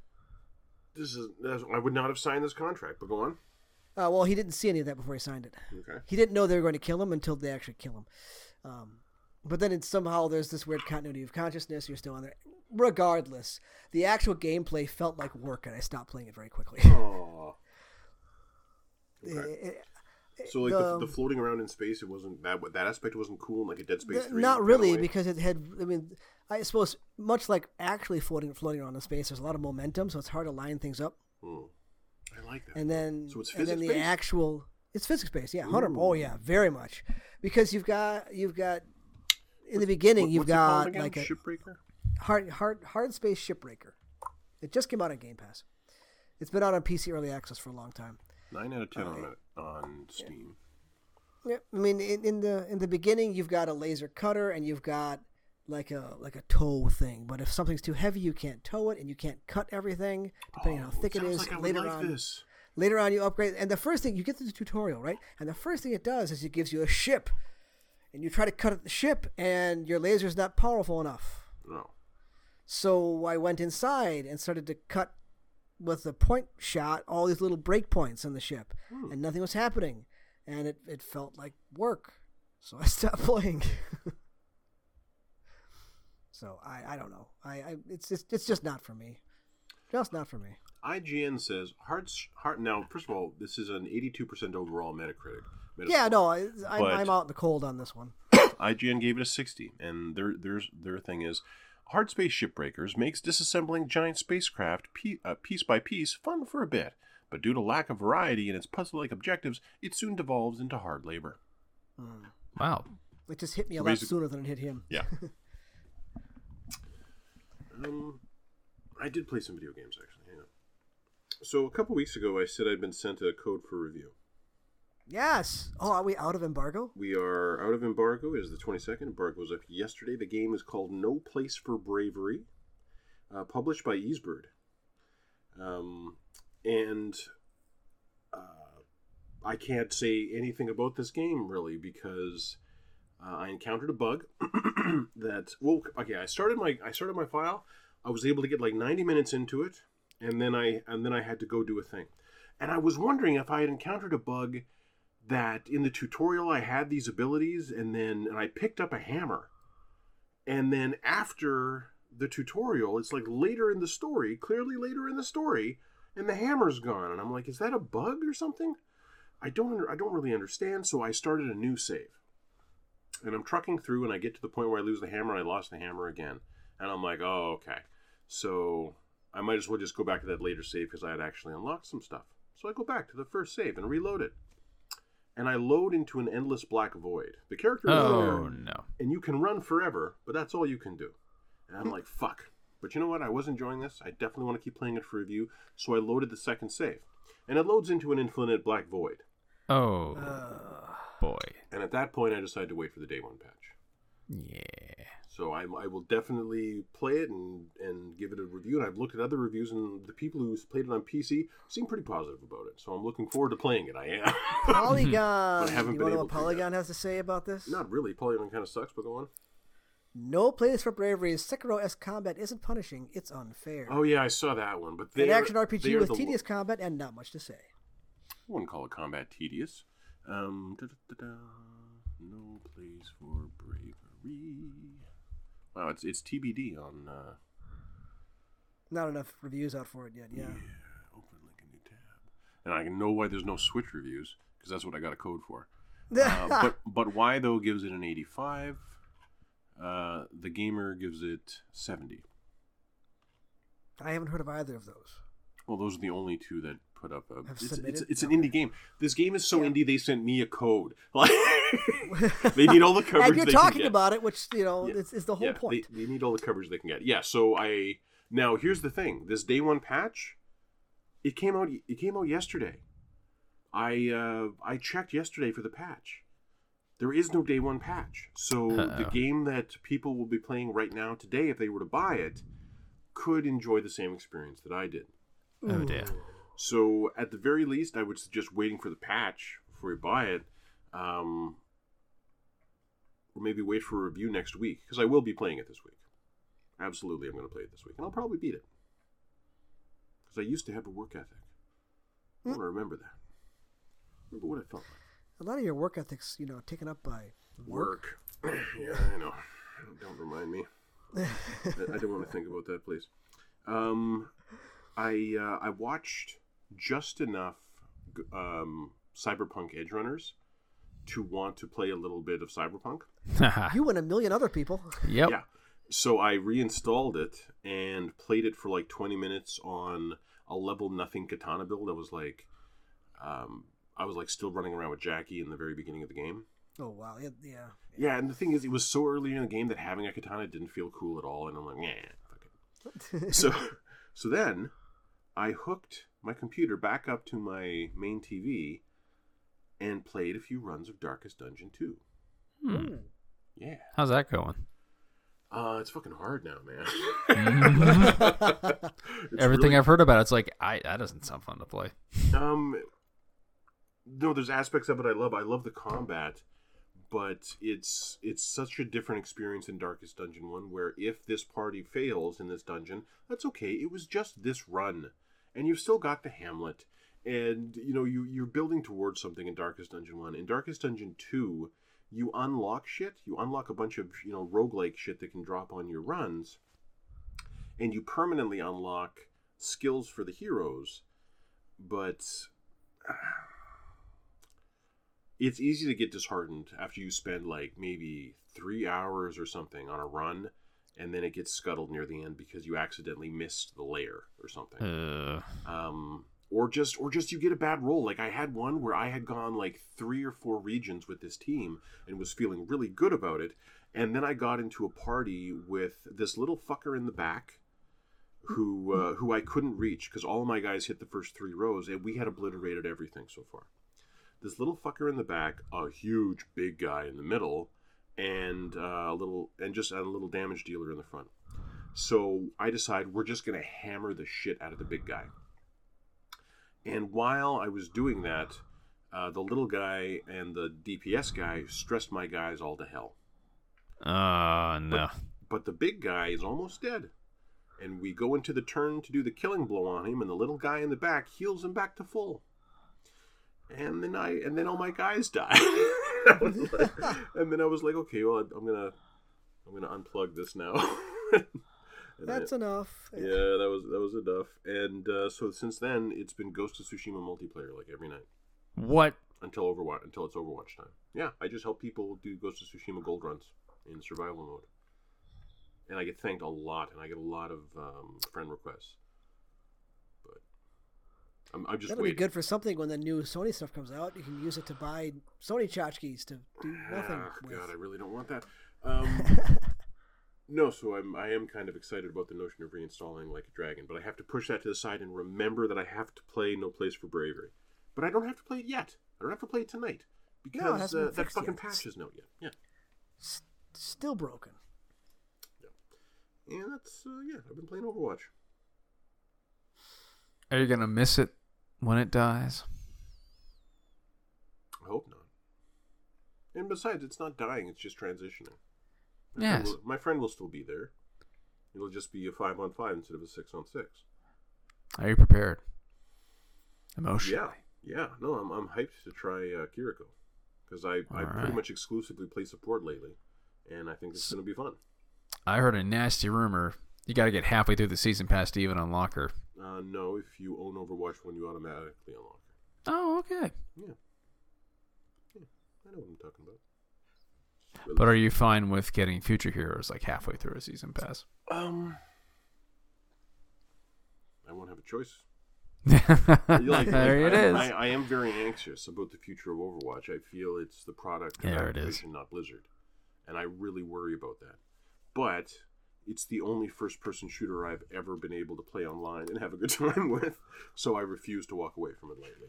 This is I would not have signed this contract, but go on. Uh, well, he didn't see any of that before he signed it. Okay. He didn't know they were going to kill him until they actually kill him. Um, but then it's somehow there's this weird continuity of consciousness. You're still on there. Regardless, the actual gameplay felt like work, and I stopped playing it very quickly. Aww. It- it- So like the, the- the floating around in space, it wasn't that that aspect wasn't cool. Like a Dead Space. Th- 3 not really, because it had. I mean, I suppose much like actually floating floating around in space, there's a lot of momentum, so it's hard to line things up. Hmm. I like that. And then, So it's and then the physics-based? actual, it's physics based, yeah, hundred. Oh yeah, very much, because you've got you've got in the beginning What- you've what's it called got like a shipbreaker. hard hard hard space shipbreaker. It just came out on Game Pass. It's been out on PC early access for a long time. Nine out of ten on it on Steam. Yeah, I mean, in, in the in the beginning, you've got a laser cutter and you've got like a like a tow thing. But if something's too heavy, you can't tow it and you can't cut everything depending on how Oh, thick it oh, sounds is. Like later like on, this. later on, you upgrade. And the first thing you get to the tutorial, right? And the first thing it does is it gives you a ship, and you try to cut the ship, and your laser's not powerful enough. No. So I went inside and started to cut with the point shot all these little breakpoints on the ship, hmm. and nothing was happening, and it, it felt like work. So I stopped playing. so I, I don't know. I, I it's just it's just not for me. Just not for me. IGN says hearts heart. Now, first of all, this is an 82% overall Metacritic. Yeah, no, I, I'm, I'm out in the cold on this one. IGN gave it a 60, and their their their thing is hard space shipbreakers makes disassembling giant spacecraft pe- uh, piece by piece fun for a bit, but due to lack of variety in its puzzle-like objectives, it soon devolves into hard labor. Wow. It just hit me a So lot basic- sooner than it hit him. Yeah. um, I did play some video games actually. Hang on. So a couple weeks ago, I said I'd been sent a code for review. Yes. Oh, are we out of embargo? We are out of embargo. It is the 22nd. Embargo was up yesterday. The game is called No Place for Bravery, uh, published by Ysbryd. Um, and uh, I can't say anything about this game really because uh, I encountered a bug that. Well, okay. I started my I started my file. I was able to get like 90 minutes into it, and then I and then I had to go do a thing. And I was wondering if I had encountered a bug that in the tutorial I had these abilities and then and I picked up a hammer. And then after the tutorial, it's like later in the story, clearly later in the story, and the hammer's gone and I'm like, is that a bug or something? I don't I don't really understand, so I started a new save. And I'm trucking through and I get to the point where I lose the hammer I lost the hammer again. And I'm like, "Oh, okay." So I might as well just go back to that later save because I had actually unlocked some stuff. So I go back to the first save and reload it. And I load into an endless black void. The character is Oh there, no. and you can run forever, but that's all you can do. And I'm like, fuck. But you know what? I was enjoying this. I definitely want to keep playing it for review. So I loaded the second save. And it loads into an infinite black void. Oh Uh, boy. And at that point, I decided to wait for the day one patch. Yeah. So I, I will definitely play it and, and give it a review. And I've looked at other reviews, and the people who played it on PC seem pretty positive about it. So I'm looking forward to playing it. I am. Polygon. But I haven't you been want to know able what to. Polygon has to say about this? Not really. Polygon kind of sucks, but go on. No place for bravery. Sekiro-esque combat isn't punishing; it's unfair. Oh yeah, I saw that one. But An they action are- RPG with the- tedious combat and not much to say. I wouldn't call it combat tedious. Um, no place for bravery. Wow, it's it's TBD on. Uh, Not enough reviews out for it yet. Yeah. open link a new tab, and I know why there's no Switch reviews because that's what I got a code for. Uh, but but why though gives it an 85. Uh, the gamer gives it 70. I haven't heard of either of those. Well, those are the only two that put up a. Have It's, it's, submitted? it's an indie game. This game is so Yeah. indie. They sent me a code. Like they need all the coverage. and you're they can talking get. about it, which you know Yeah. is, is the whole yeah, point. They, they need all the coverage they can get. Yeah. So I now here's the thing. This day one patch, it came out. It came out yesterday. I uh, I checked yesterday for the patch. There is no day one patch. So the Uh-oh. game that people will be playing right now today, if they were to buy it, could enjoy the same experience that I did. Oh dear. So at the very least, I would suggest waiting for the patch before you buy it, um, or maybe wait for a review next week because I will be playing it this week. Absolutely, I'm going to play it this week, and I'll probably beat it because I used to have a work ethic. I want to remember that. Remember what I felt like. A lot of your work ethics, you know, taken up by work. Work. yeah, I know. Don't remind me. I, I don't want to think about that, please. Um, I uh, I watched just enough um, Cyberpunk Edge Runners to want to play a little bit of Cyberpunk. You and a million other people. yep. Yeah. So I reinstalled it and played it for like 20 minutes on a level nothing katana build. I was like, um, I was like still running around with Jackie in the very beginning of the game. Oh wow, yeah, yeah. Yeah, and the thing is, it was so early in the game that having a katana didn't feel cool at all, and I'm like, yeah, fuck it. so, so then I hooked my computer back up to my main TV and played a few runs of Darkest Dungeon 2. Hmm. Yeah. How's that going? Uh, it's fucking hard now, man. Everything really- I've heard about, it's like I that doesn't sound fun to play. Um, no, there's aspects of it I love. I love the combat, but it's it's such a different experience in Darkest Dungeon One. Where if this party fails in this dungeon, that's okay. It was just this run, and you've still got the Hamlet, and you know you you're building towards something in Darkest Dungeon One. In Darkest Dungeon Two, you unlock shit. You unlock a bunch of you know roguelike shit that can drop on your runs, and you permanently unlock skills for the heroes, but it's easy to get disheartened after you spend like maybe three hours or something on a run and then it gets scuttled near the end because you accidentally missed the layer or something Uh, um, or just or just you get a bad roll like i had one where i had gone like three or four regions with this team and was feeling really good about it. And then i got into a party with this little fucker in the back who uh, who i couldn't reach because all of my guys hit the first three rows and we had obliterated everything so far. This little fucker in the back a huge big guy in the middle and uh, a little and just a little damage dealer in the front. So i decide we're just going to hammer the shit out of the big guy and while I was doing that, uh, the little guy and the DPS guy stressed my guys all to hell. uh no. But the big guy is almost dead. And we go into the turn to do the killing blow on him, and the little guy in the back heals him back to full. And then I and then all my guys die. And then I was like, okay, well, I'm gonna I'm gonna unplug this now. And I- That's enough. yeah, that was that was enough. And uh, so since then, it's been Ghost of Tsushima multiplayer like every night What? until Overwatch until it's Overwatch time. Yeah, I just help people do Ghost of Tsushima gold runs in survival mode, and I get thanked a lot, and I get a lot of um, friend requests. But I'm, I'm just That'll waiting. be good for something when the new Sony stuff comes out. You can use it to buy Sony tchotchkes to do nothing Ah, with. God, I really don't want that. Um, no, so I'm I am kind of excited about the notion of reinstalling Like a Dragon, but I have to push that to the side and remember that I have to play No Place for Bravery. But I don't have to play it yet. I don't have to play it tonight because hasn't uh, that fucking yet. patch isn't yet. Yeah, S- still broken. Yeah, and that's uh, yeah. I've been playing Overwatch. Are you gonna miss it when it dies? I hope not. And besides, it's not dying; it's just transitioning. My friend Yes. will- my friend will still be there. It'll just be a five on five instead of a six on six. Are you prepared? Emotionally. Yeah, yeah. No, I'm, I'm hyped to try uh, Kiriko because I, I pretty much exclusively play support lately, and I think it's going to be fun. I heard a nasty rumor. You got to get halfway through the season pass to even unlock her. Uh, no, if you own Overwatch one, you automatically unlock it. Oh, okay. Yeah. Yeah, I know what I'm talking about. But are you fine with getting future heroes like halfway through a season pass? um, I won't have a choice. there You like- it I, is. I, I am very anxious about the future of Overwatch. I feel it's the product of There it is. Activision, not Blizzard, and I really worry about that. But it's the only first-person shooter I've ever been able to play online and have a good time with, so I refuse to walk away from it lightly.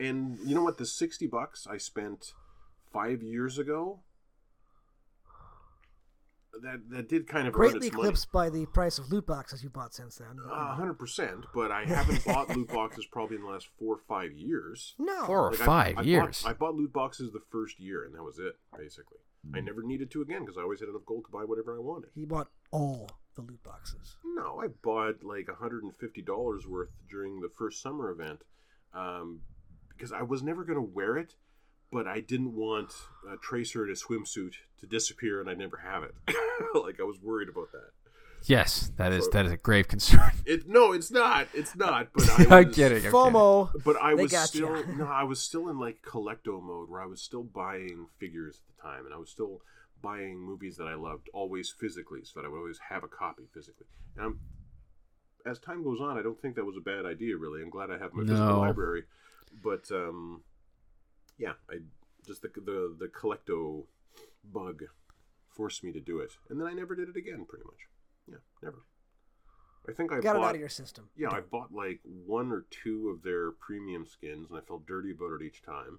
And you know what? The sixty bucks I spent five years ago that that did kind of earn Greatly its money. eclipsed by the price of loot boxes you bought since then. A hundred percent, but I haven't bought loot boxes probably in the last four or five years. no. Four or Like, five I, years. Bought, I bought loot boxes the first year, and that was it, basically. I Hmm. never needed to again because I always had enough gold to buy whatever I wanted. He bought all the loot boxes. No, I bought like $150 worth during the first summer event um, because I was never going to wear it, but I didn't want a Tracer in a swimsuit to disappear and I'd never have it. like, I was worried about that. yes, that is So- that is a grave concern. It No, it's not. It's not. But I I'm was, kidding. I'm kidding. FOMO. But I They was still ya. no, I was still in like collecto mode where I was still buying figures at the time, and I was still buying movies that I loved always physically, so that I would always have a copy physically. And I'm, as time goes on, I don't think that was a bad idea. Really, I'm glad I have my physical No. library. But um, yeah, I just the the the collecto bug forced me to do it, and then I never did it again. Pretty much, yeah, never. I think I Got it bought, out of your system. yeah, I bought like one or two of their premium skins, and I felt dirty about it each time.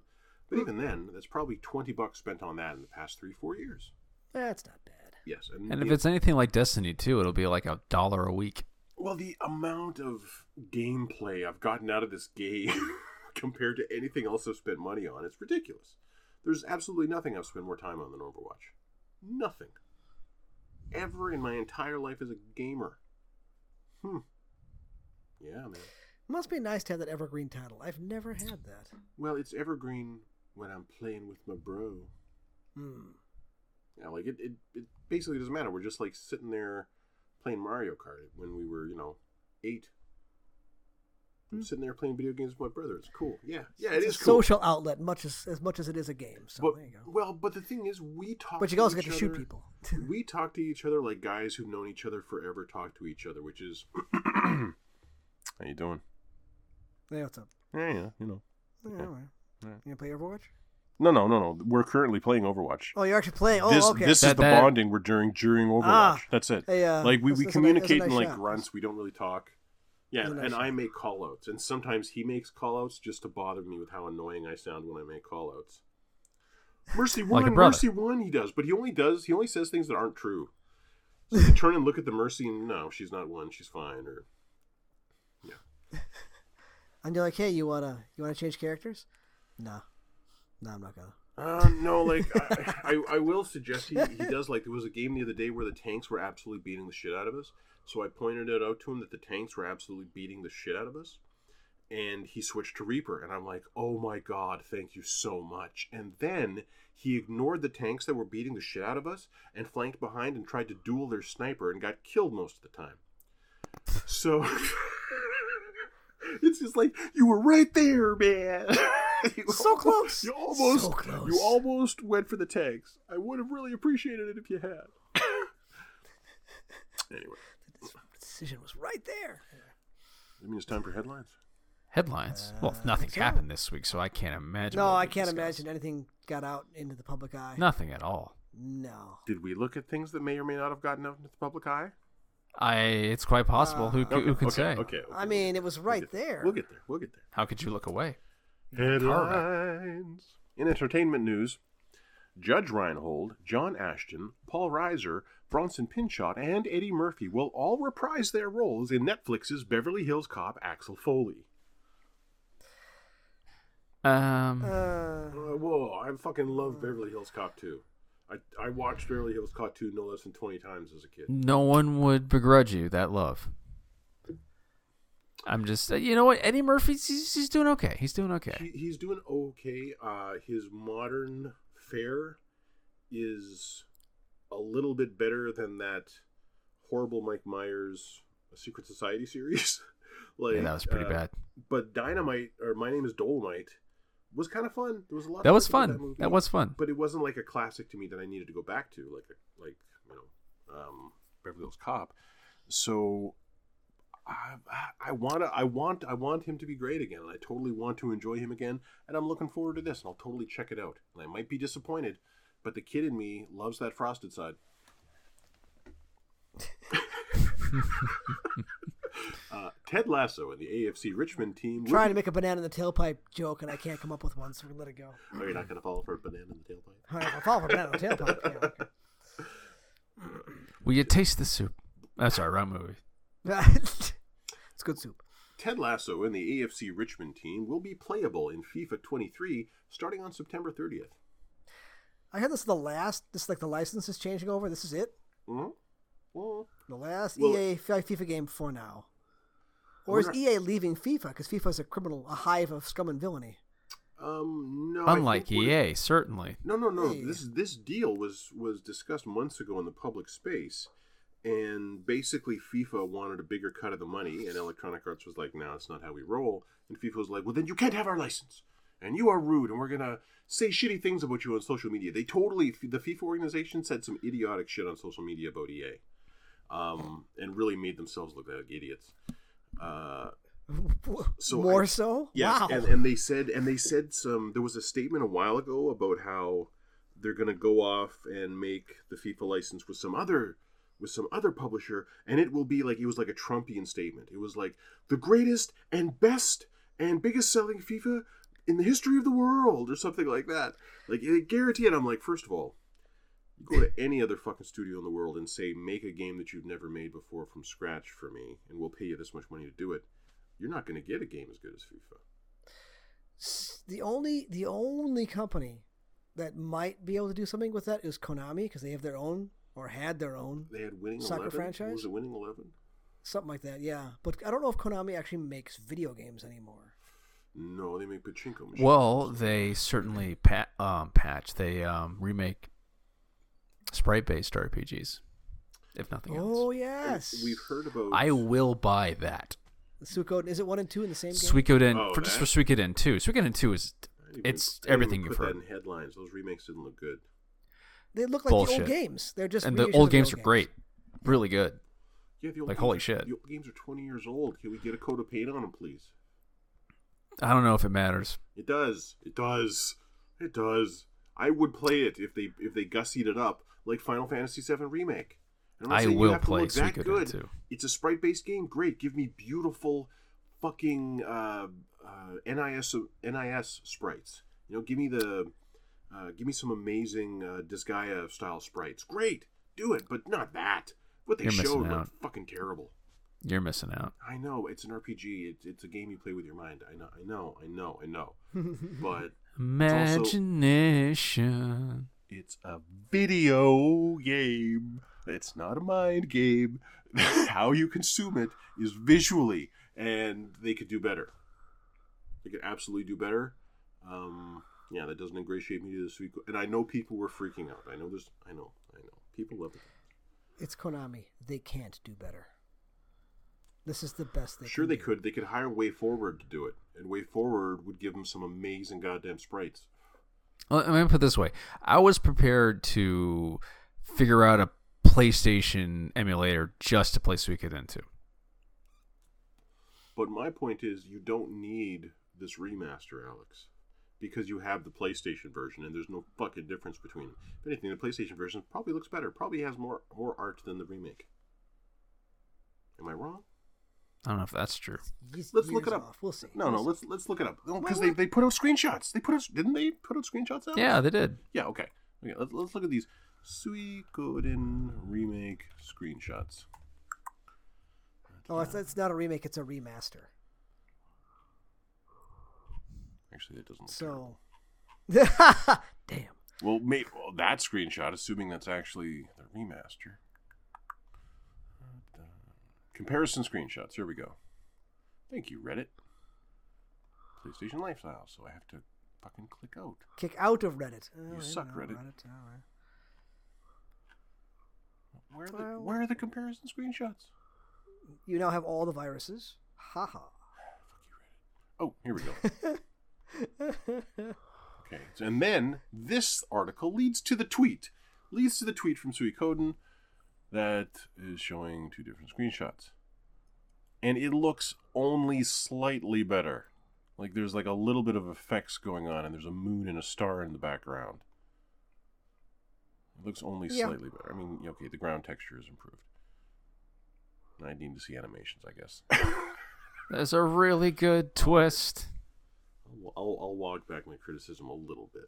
But hmm. even then, that's probably twenty bucks spent on that in the past three, four years. That's not bad. Yes, and, And if it's anything like Destiny 2, it'll be like a dollar a week. well, the amount of gameplay I've gotten out of this game compared to anything else I've spent money on, it's ridiculous. There's absolutely nothing I've spent more time on than Overwatch. Nothing. Ever in my entire life as a gamer. Hmm. Yeah, man. Must be nice to have that evergreen title. I've never had that. Well, it's evergreen when I'm playing with my bro. Hmm. Yeah, like it, it, it basically doesn't matter. We're just like sitting there playing Mario Kart when we were, you know, eight. I'm sitting there playing video games with my brother. It's cool. Yeah, yeah, it it's is a cool. social outlet, much as as much as it is a game. So But, there you go. well, but the thing is, we talk. But you to also each get to shoot other- people. we talk to each other like guys who've known each other forever talk to each other, which is. How you doing? Hey, what's up? Yeah, yeah, you know. Yeah, Okay. all right. Yeah. You gonna play Overwatch? No, no, no, no. We're currently playing Overwatch. Oh, you're actually playing. Oh, this okay. this is the that- bonding we're during during Overwatch. Ah. That's it. Hey, uh, like we, we that's a ni- that's a communicate in like shot. grunts. We don't really talk. Yeah, That's a nice and I shot. make callouts, and sometimes he makes callouts just to bother me with how annoying I sound when I make callouts. Mercy Like one, brother. Mercy one, he does, but he only does he only says things that aren't true. So you turn and look at the Mercy, and no, she's not one, she's fine. Or yeah. And you're like, hey, you wanna you wanna change characters? No, no, I'm not gonna. Uh, no, like I, I, I will suggest he, he does like there was a game the other day where the tanks were absolutely beating the shit out of us. So I pointed it out to him that the tanks were absolutely beating the shit out of us, and he switched to Reaper, and I'm like, oh my god, thank you so much. And then he ignored the tanks that were beating the shit out of us and flanked behind and tried to duel their sniper and got killed most of the time. So it's just like you were right there, man. You So almost- close. You almost, So close. you almost went for the tanks. I would have really appreciated it if you had. anyway, decision was right there. I mean it's time for headlines. Headlines. well, Uh, nothing's so. happened this week, so I can't imagine. No, what I can't discussed. imagine anything got out into the public eye. Nothing at all. No. Did we look at things that may or may not have gotten out into the public eye? I. It's quite possible. who, Uh, who can okay, say? Okay, okay, I mean, it was right get- there. We'll get there. We'll get there. How could you look away? Headlines. In entertainment news, Judge Reinhold, John Ashton, Paul Reiser, Bronson Pinchot, and Eddie Murphy will all reprise their roles in Netflix's Beverly Hills Cop Axel Foley. Um. Uh, Uh, whoa, I fucking love Beverly Hills Cop 2. I, I watched Beverly Hills Cop 2 no less than 20 times as a kid. no one would begrudge you that love. I'm just, uh, you know what? Eddie Murphy's he's, he's doing okay. He's doing okay. He, he's doing okay. Uh, his modern fare is a little bit better than that horrible Mike Myers Secret Society series. like Yeah, that was pretty uh, bad. But Dynamite or My Name is Dolemite was kind of fun. There was a lot. That of was fun. movie, That was fun. But it wasn't like a classic to me that I needed to go back to, like like you know, um, Beverly Hills Cop. So I, I want to, I want, I want him to be great again, and I totally want to enjoy him again, and I'm looking forward to this, and I'll totally check it out. And I might be disappointed, but the kid in me loves that frosted side. uh, Ted Lasso and the AFC Richmond team. will trying be- to make a banana in the tailpipe joke, and I can't come up with one, so we let it go. Oh, you're not going to fall for a banana in the tailpipe. All right, I'll fall for banana in the tailpipe. Yeah, okay. Will you taste the soup? That's our wrong movie. it's good soup. Ted Lasso and the AFC Richmond team will be playable in FIFA 23 starting on September 30th. I heard this is the last. This is like the license is changing over. This is it. Mm-hmm. Well, The last Well- EA FIFA game for now. Or is wonder- EA leaving FIFA because FIFA is a criminal, a hive of scum and villainy? um, no. Unlike EA, certainly. No, no, no. Hey. This this deal was was discussed months ago in the public space, and basically FIFA wanted a bigger cut of the money, and Electronic Arts was like, "No, it's not how we roll." And FIFA was like, "Well, then you can't have our license, and you are rude, and we're gonna say shitty things about you on social media." They totally the FIFA organization said some idiotic shit on social media about EA, um, and really made themselves look like idiots. Uh, So More I- so? Yes, wow. and, and they said and they said some. There was a statement a while ago about how they're going to go off and make the FIFA license with some other with some other publisher, and it will be like it was like a Trumpian statement. It was like the greatest and best and biggest selling FIFA in the history of the world, or something like that. Like it. I'm like, first of all, go to any other fucking studio in the world and say, make a game that you've never made before from scratch for me, and we'll pay you this much money to do it. You're not going to get a game as good as FIFA. The only the only company that might be able to do something with that is Konami because they have their own or had their own They had winning Soccer 11. franchise? Was it winning eleven? something like that. Yeah, but I don't know if Konami actually makes video games anymore. No, they make pachinko machines. Well, they certainly pa- um, patch. They um, remake sprite-based RPGs, if nothing else. Oh else. yes, we've heard about. I will buy that. Suikoden. Is it one and two in the same game? Suikoden Oh, for just for? Suikoden two. Suikoden two is I didn't even- it's I didn't everything even you've put heard. that in headlines. Those remakes didn't look good. They look like the old games. They're just and the reissues old of games are games. great, really good. Yeah, the old Like, games, holy shit. The old games are twenty years old. Can we get a coat of paint on them, please? I don't know if it matters. It does. It does. It does. I would play it if they if they gussied it up like Final Fantasy VII remake. And I'm not I saying you will have to play that good. too. It's a sprite based game. Great. Give me beautiful, fucking uh, uh, NIS NIS sprites. You know, give me the uh, give me some amazing uh, Disgaea style sprites. Great. Do it, but not that. What they You're showed out. looked fucking terrible. You're missing out. I know it's an RPG. It's, it's a game you play with your mind. I know. I know. I know. I know. But Imagination. It's a video game. It's not a mind game. How you consume it is visually, and they could do better. They could absolutely do better. Um, yeah, that doesn't ingratiate me to this week. And I know people were freaking out. I know there's. I know. I know. People love it. It's Konami. They can't do better. This is the best they Sure, can they do. could. They could hire Way Forward to do it, and Way Forward would give them some amazing goddamn sprites. Well, let me put it this way: I was prepared to figure out a PlayStation emulator just to play Suikoden 2. But my point is, you don't need this remaster, Alex, because you have the PlayStation version, and there's no fucking difference between them. If anything, the PlayStation version probably looks better, probably has more more art than the remake. Am I wrong? I don't know if that's true. Years- Let's look it up. off. We'll see. No, no, We'll let's let's look it up. Why Because they, they put out screenshots. They put out didn't they put out screenshots? Alex? Yeah, they did. Yeah. Okay. Okay. Let's let's look at these Suikoden remake screenshots. Oh, it's, it's not a remake. It's a remaster. Actually, that doesn't. So, damn. Well, maybe well, that screenshot, assuming that's actually the remaster. Comparison screenshots. Here we go. Thank you, Reddit. PlayStation Lifestyle. So I have to fucking click out. Kick out of Reddit. Oh, You I suck, know, Reddit. all right. Where are the Well- Where are the comparison screenshots? You now have all the viruses. Haha. Oh, here we go. Okay, so- and then this article leads to the tweet. Leads to the tweet from Suikoden that is showing two different screenshots. And it looks only slightly better. Like there's like a little bit of effects going on, and there's a moon and a star in the background. It looks only Yeah. slightly better. I mean, okay, the ground texture is improved. I need to see animations, I guess. There's a really good twist. I'll, I'll, I'll walk back my criticism a little bit.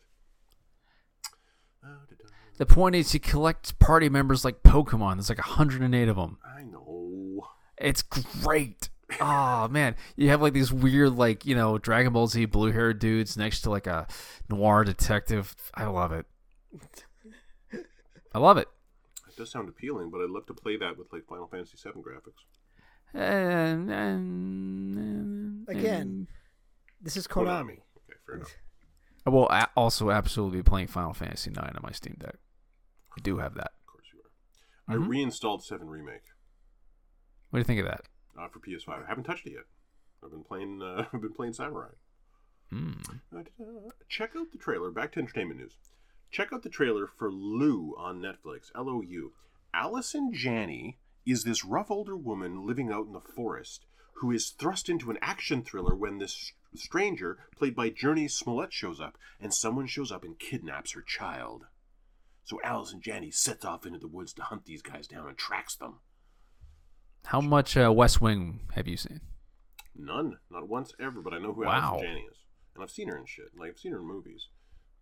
The point is, you collect party members like Pokemon. There's like 108 of them. I know. It's great. Oh man, you have like these weird, like you know, Dragon Ball Z blue haired dudes next to like a noir detective. I love it. I love it. It does sound appealing, but I'd love to play that with like Final Fantasy VII graphics. And, and, Again, this is Konami. Okay, fair enough. I will a- also absolutely be playing Final Fantasy IX on my Steam Deck. I do have that. Of course you are. Mhm. I reinstalled Seven Remake What do you think of that? uh, for PS5. I haven't touched it yet. I've been playing. Uh, I've been playing Samurai. Mm. Uh, Check out the trailer. Back to entertainment news. Check out the trailer for Lou on Netflix. L O U. Allison Janney is this rough older woman living out in the forest who is thrust into an action thriller when this stranger, played by Jurnee Smollett, shows up, and someone shows up and kidnaps her child. So Allison Janney sets off into the woods to hunt these guys down and tracks them. How much uh, West Wing have you seen? None, not once ever, but I know who Wow. Allison Janney is, and I've seen her in shit. Like I've seen her in movies,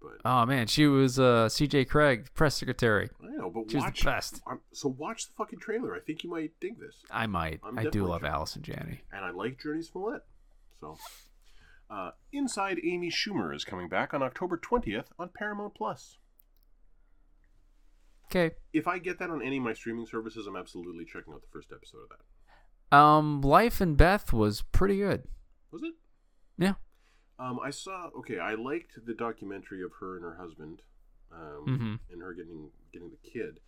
but Oh man, she was uh, C.J. Cregg, press secretary. I know. But She was the best. I'm- so watch the fucking trailer. I think you might dig this, I might. I'm I do love sure. Allison Janney. and I like Jurnee Smollett. So, uh, Inside Amy Schumer is coming back on October twentieth on Paramount Plus. Okay. If I get that on any of my streaming services, I'm absolutely checking out the first episode of that. Um, Life and Beth was pretty good. Was it? Yeah. Um, I saw. Okay, I liked the documentary of her and her husband, um, Mhm. and her getting getting the kid.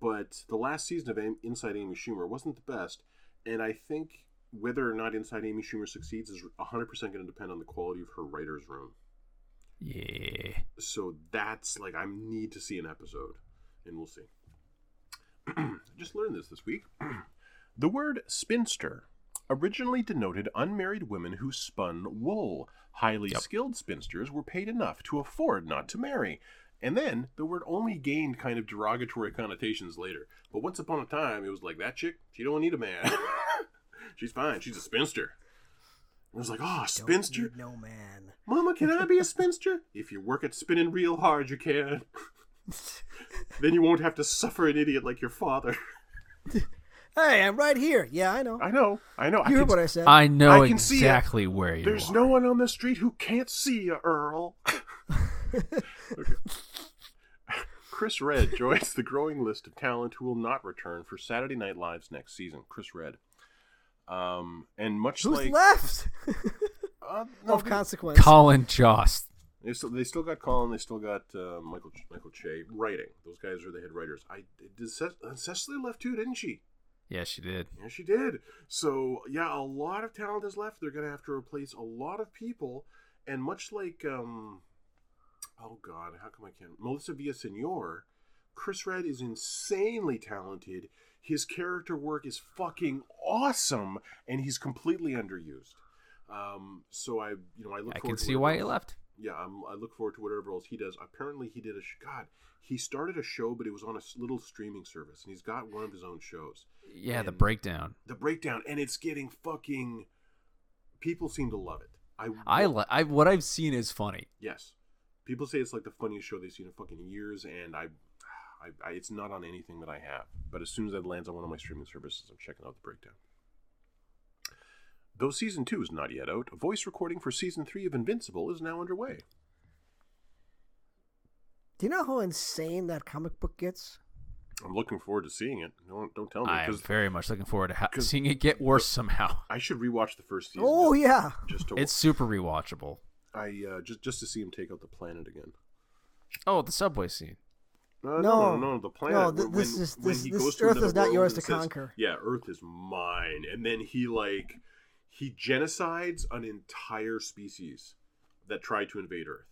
But the last season of Inside Amy Schumer wasn't the best, and I think whether or not Inside Amy Schumer succeeds is 100% going to depend on the quality of her writer's room. Yeah. So that's like I need to see an episode, and we'll see. Just learned this this week. the word spinster originally denoted unmarried women who spun wool. Highly Yep. skilled spinsters were paid enough to afford not to marry. And then the word only gained kind of derogatory connotations later. But once upon a time, it was like that chick, she don't need a man. She's fine. She's a spinster. I was like, oh, spinster. no man. Mama, can I be a spinster? if you work at spinning real hard, you can. then you won't have to suffer an idiot like your father. Hey, I'm right here. Yeah, I know. I know, I know. I you can, what I said. I know I can see it. exactly where you are. There's are. no one on the street who can't see you, Earl. Okay. Chris Redd joins the growing list of talent who will not return for Saturday Night Live's next season. Chris Redd. Um, and much Who's like left uh, no, of they- consequence? Colin Jost. They still, they still got Colin. They still got uh, Michael Michael Che writing. Those guys are the head writers. I did Ce- uh, Cecily left too, didn't she? Yeah, she did. Yeah, she did. So yeah, a lot of talent is left. They're gonna have to replace a lot of people, and much like um, oh god, how come I can't? Melissa Villasenor, Chris Redd is insanely talented. His character work is fucking awesome, and he's completely underused. Um, so I, you know, I look. I can see why he left. yeah, I'm, I look forward to whatever else he does. Apparently, he did a sh- God. He started a show, but it was on a little streaming service, and he's got one of his own shows, Yeah, the breakdown. The Breakdown, and it's getting fucking. People seem to love it. I, I, li- I what I've seen is funny. yes, people say it's like the funniest show they've seen in fucking years, and I, I, I, it's not on anything that I have. But as soon as it lands on one of my streaming services, I'm checking out the Breakdown. Though season two is not yet out, a voice recording for season three of Invincible is now underway. Do you know how insane that comic book gets? I'm looking forward to seeing it. Don't don't tell me I am because very much looking forward to ha- seeing it get worse somehow. I should rewatch the first season. Oh yeah. just to It's super rewatchable. I uh, just just to see him take out the planet again. Oh, the subway scene. No, no, No. no, no, the planet. No, th- this when- is- when this- he this goes to Earth another is not yours to says, conquer. Yeah, Earth is mine, and then he like he genocides an entire species that tried to invade Earth.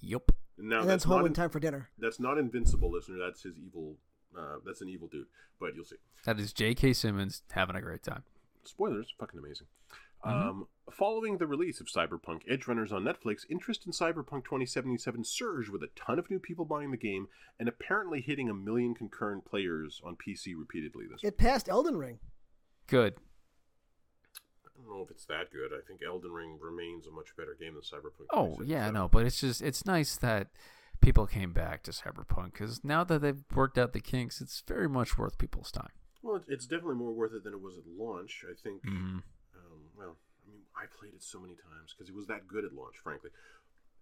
Yep. Now and then that's home in in- time for dinner. that's not invincible, listener. That's his evil. Uh, that's an evil dude, but you'll see. That is J.K. Simmons having a great time. spoilers, fucking amazing. Mhm. Um, following the release of Cyberpunk Edge Runners on Netflix, interest in Cyberpunk 2077 surged with a ton of new people buying the game and apparently hitting a million concurrent players on PC repeatedly this week. It passed Elden Ring. Good. I don't know if it's that good. I think Elden Ring remains a much better game than Cyberpunk. Oh 2077. yeah, no, but it's just it's nice that people came back to Cyberpunk because now that they've worked out the kinks, it's very much worth people's time. Well, it's definitely more worth it than it was at launch. I think. Mhm. Well, I mean, I played it so many times because it was that good at launch. Frankly,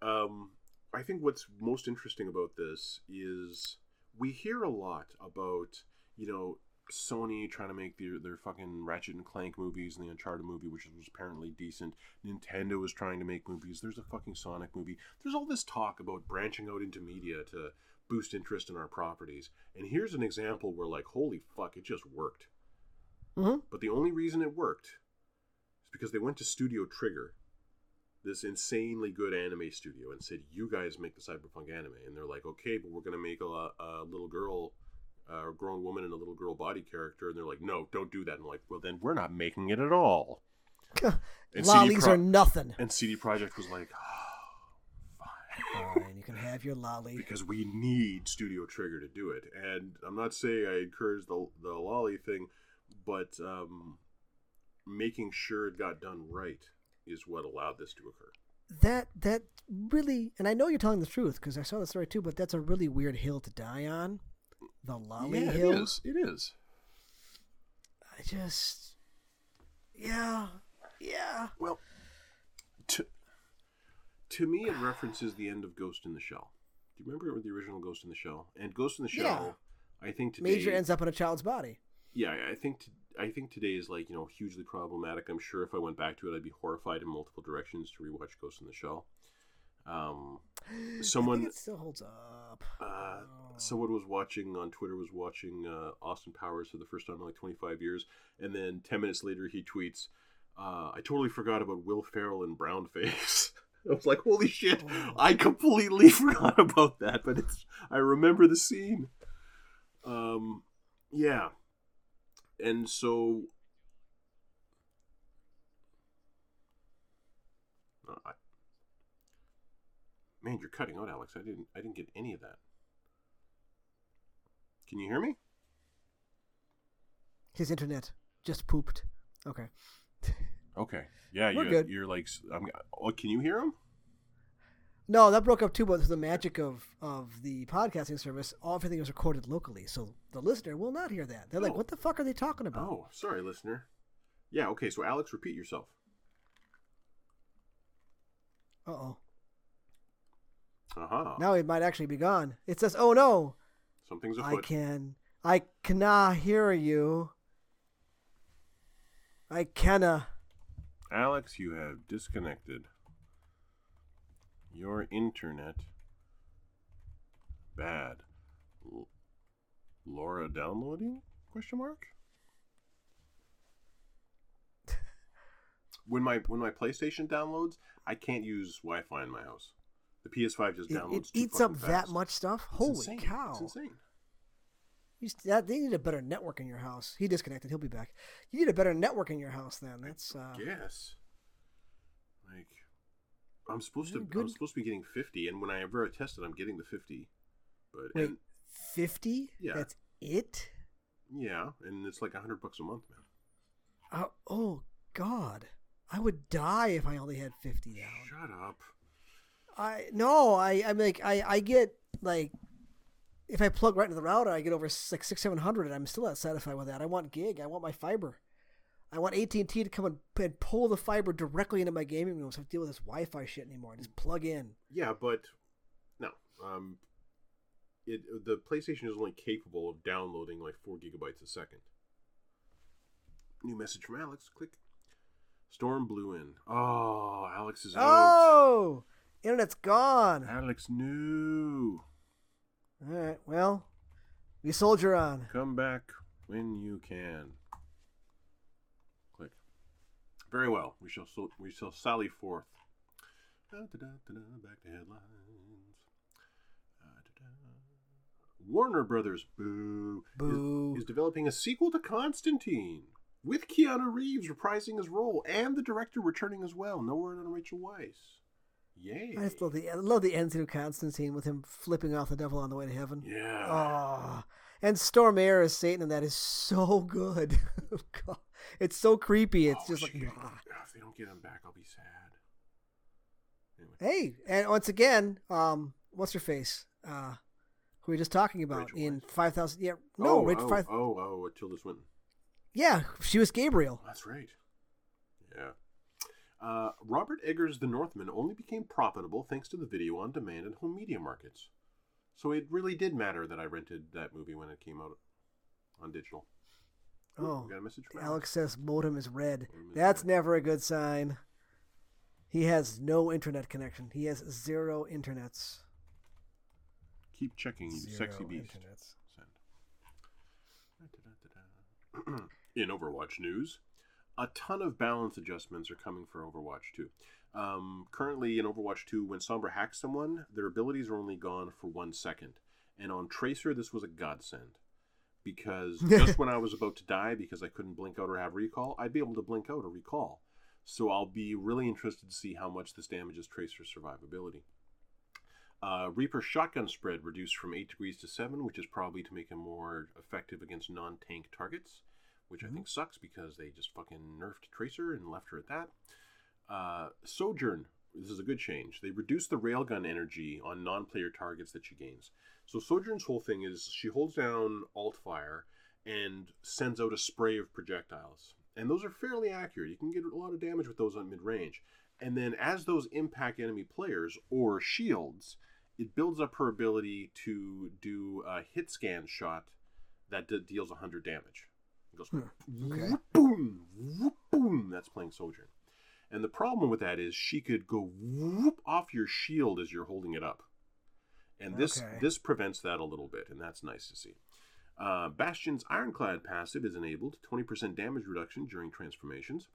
um, I think what's most interesting about this is we hear a lot about you know Sony trying to make their their fucking Ratchet and Clank movies and the Uncharted movie, which was apparently decent. Nintendo is trying to make movies. There's a fucking Sonic movie. There's all this talk about branching out into media to boost interest in our properties. And here's an example where like, holy fuck, it just worked. Mhm. But the only reason it worked is because they went to Studio Trigger, this insanely good anime studio, and said, "You guys make the cyberpunk anime." And they're like, "Okay, but we're gonna make a, a little girl, uh, a grown woman, and a little girl body character." And they're like, "No, don't do that." And I'm like, "Well, then we're not making it at all." And Lollies Pro- are nothing. And CD Projekt was like, oh, fine. Fine, you can have your lolly. because we need Studio Trigger to do it. And I'm not saying I encourage the the lolly thing, but um, making sure it got done right is what allowed this to occur. That that really, and I know you're telling the truth because I saw the story too. But that's a really weird hill to die on. The lolly yeah, hill. it is. It is. I just, yeah, yeah. Well, to to me, it references the end of Ghost in the Shell. Do you remember the original Ghost in the Shell? And Ghost in the Shell, I think today, Major ends up in a child's body. yeah, I think t- I think today is like you know hugely problematic. I'm sure if I went back to it, I'd be horrified in multiple directions to rewatch Ghost in the Shell. Um, someone it still holds up. uh, someone was watching on Twitter was watching uh, Austin Powers for the first time in like 25 years, and then 10 minutes later he tweets, uh, "I totally forgot about Will Ferrell and Brownface." I was like, "Holy shit! Oh. I completely forgot about that." But it's I remember the scene. Um, yeah, and so. Uh, I, man, you're cutting out, Alex. I didn't. I didn't get any of that. Can you hear me? His internet just pooped. Okay. Okay. Yeah, We're you, good. you're like. I'm, oh, can you hear him? No, that broke up too, but through the magic of, of the podcasting service, all everything was recorded locally, so the listener will not hear that. They're like, Oh. "What the fuck are they talking about?" Oh, sorry, listener. Yeah. Okay. So, Alex, repeat yourself. Uh oh. Uh huh. Now it might actually be gone. It says, "Oh no, Something's I can, I cannot hear you. I canna." Alex, you have disconnected. Your internet. Bad. L- Laura downloading? Question mark. when my when my PlayStation downloads, I can't use Wi-Fi in my house. The PS5 just downloads. it too eats up fucking that much stuff. It's Holy insane. cow! It's insane. You that, they need a better network in your house. He disconnected. He'll be back. You need a better network in your house. Then that's uh, Yes. I'm supposed to. good. I'm supposed to be getting 50, and when I ever tested, I'm getting the 50. But wait, fifty. Yeah. That's it. yeah, and it's like a hundred bucks a month, man. Oh, oh God, I would die if I only had fifty down. Shut up. I no, I I'm like I I get like if I plug right into the router, I get over s- like six seven hundred, and I'm still not satisfied with that. I want gig. I want my fiber. I want AT and T to come and, pull the fiber directly into my gaming room, so I don't have to deal with this Wi-Fi shit anymore. Just plug in. Yeah, but no. Um, it the PlayStation is only capable of downloading like four gigabytes a second. New message from Alex. Click. Storm blew in. Oh, Alex is out. Oh, internet's gone. Alex, no. All right, well, we soldier on. Come back when you can. Very well. We shall so, we shall sally forth. Da-da-da-da-da, Back to headlines. Warner Brothers, boo, Boo. Is, developing a sequel to Constantine with Keanu Reeves reprising his role and the director returning as well. No word on Rachel Weisz. Yay! I just love the I love the end to Constantine with him flipping off the devil on the way to heaven. yeah. Oh, and Stormare as Satan, and that is so good. Oh, God, it's so creepy. It's Oh, just like, if they don't get him back, I'll be sad. Anyway. hey, and once again, um, what's her face? Uh, who we were just talking about Rachel in five thousand? Yeah, no, oh, Rachel oh, five. oh, oh, Tilda Swinton. Yeah, she was Gabriel. That's right. Yeah. Uh, Robert Eggers' The Northman only became profitable thanks to the video on demand and home media markets. So it really did matter that I rented that movie when it came out on digital. Oh, got a message from Alex says modem is red. Modem is That's red. never a good sign. He has no internet connection. He has zero internets. Keep checking, you Zero sexy beast. internets. Send. In Overwatch news, a ton of balance adjustments are coming for Overwatch 2. Um, currently, in Overwatch 2, when Sombra hacks someone, their abilities are only gone for one second. And on Tracer, this was a godsend. Because just when I was about to die because I couldn't blink out or have recall, I'd be able to blink out or recall. So I'll be really interested to see how much this damages Tracer's survivability. Uh, Reaper shotgun spread reduced from 8 degrees to 7, which is probably to make him more effective against non tank targets, which I think sucks because they just fucking nerfed Tracer and left her at that. Uh, Sojourn, this is a good change. They reduced the railgun energy on non player targets that she gains. So Sojourn's whole thing is she holds down Alt Fire and sends out a spray of projectiles. And those are fairly accurate. You can get a lot of damage with those on mid range. And then as those impact enemy players or shields, it builds up her ability to do a hit scan shot that d- deals 100 damage. It goes hmm. okay. whoop, boom, whoop, boom. That's playing Sojourn. And the problem with that is she could go whoop off your shield as you're holding it up. And this Okay. this prevents that a little bit, and that's nice to see. Uh, Bastion's Ironclad passive is enabled, 20% damage reduction during transformations.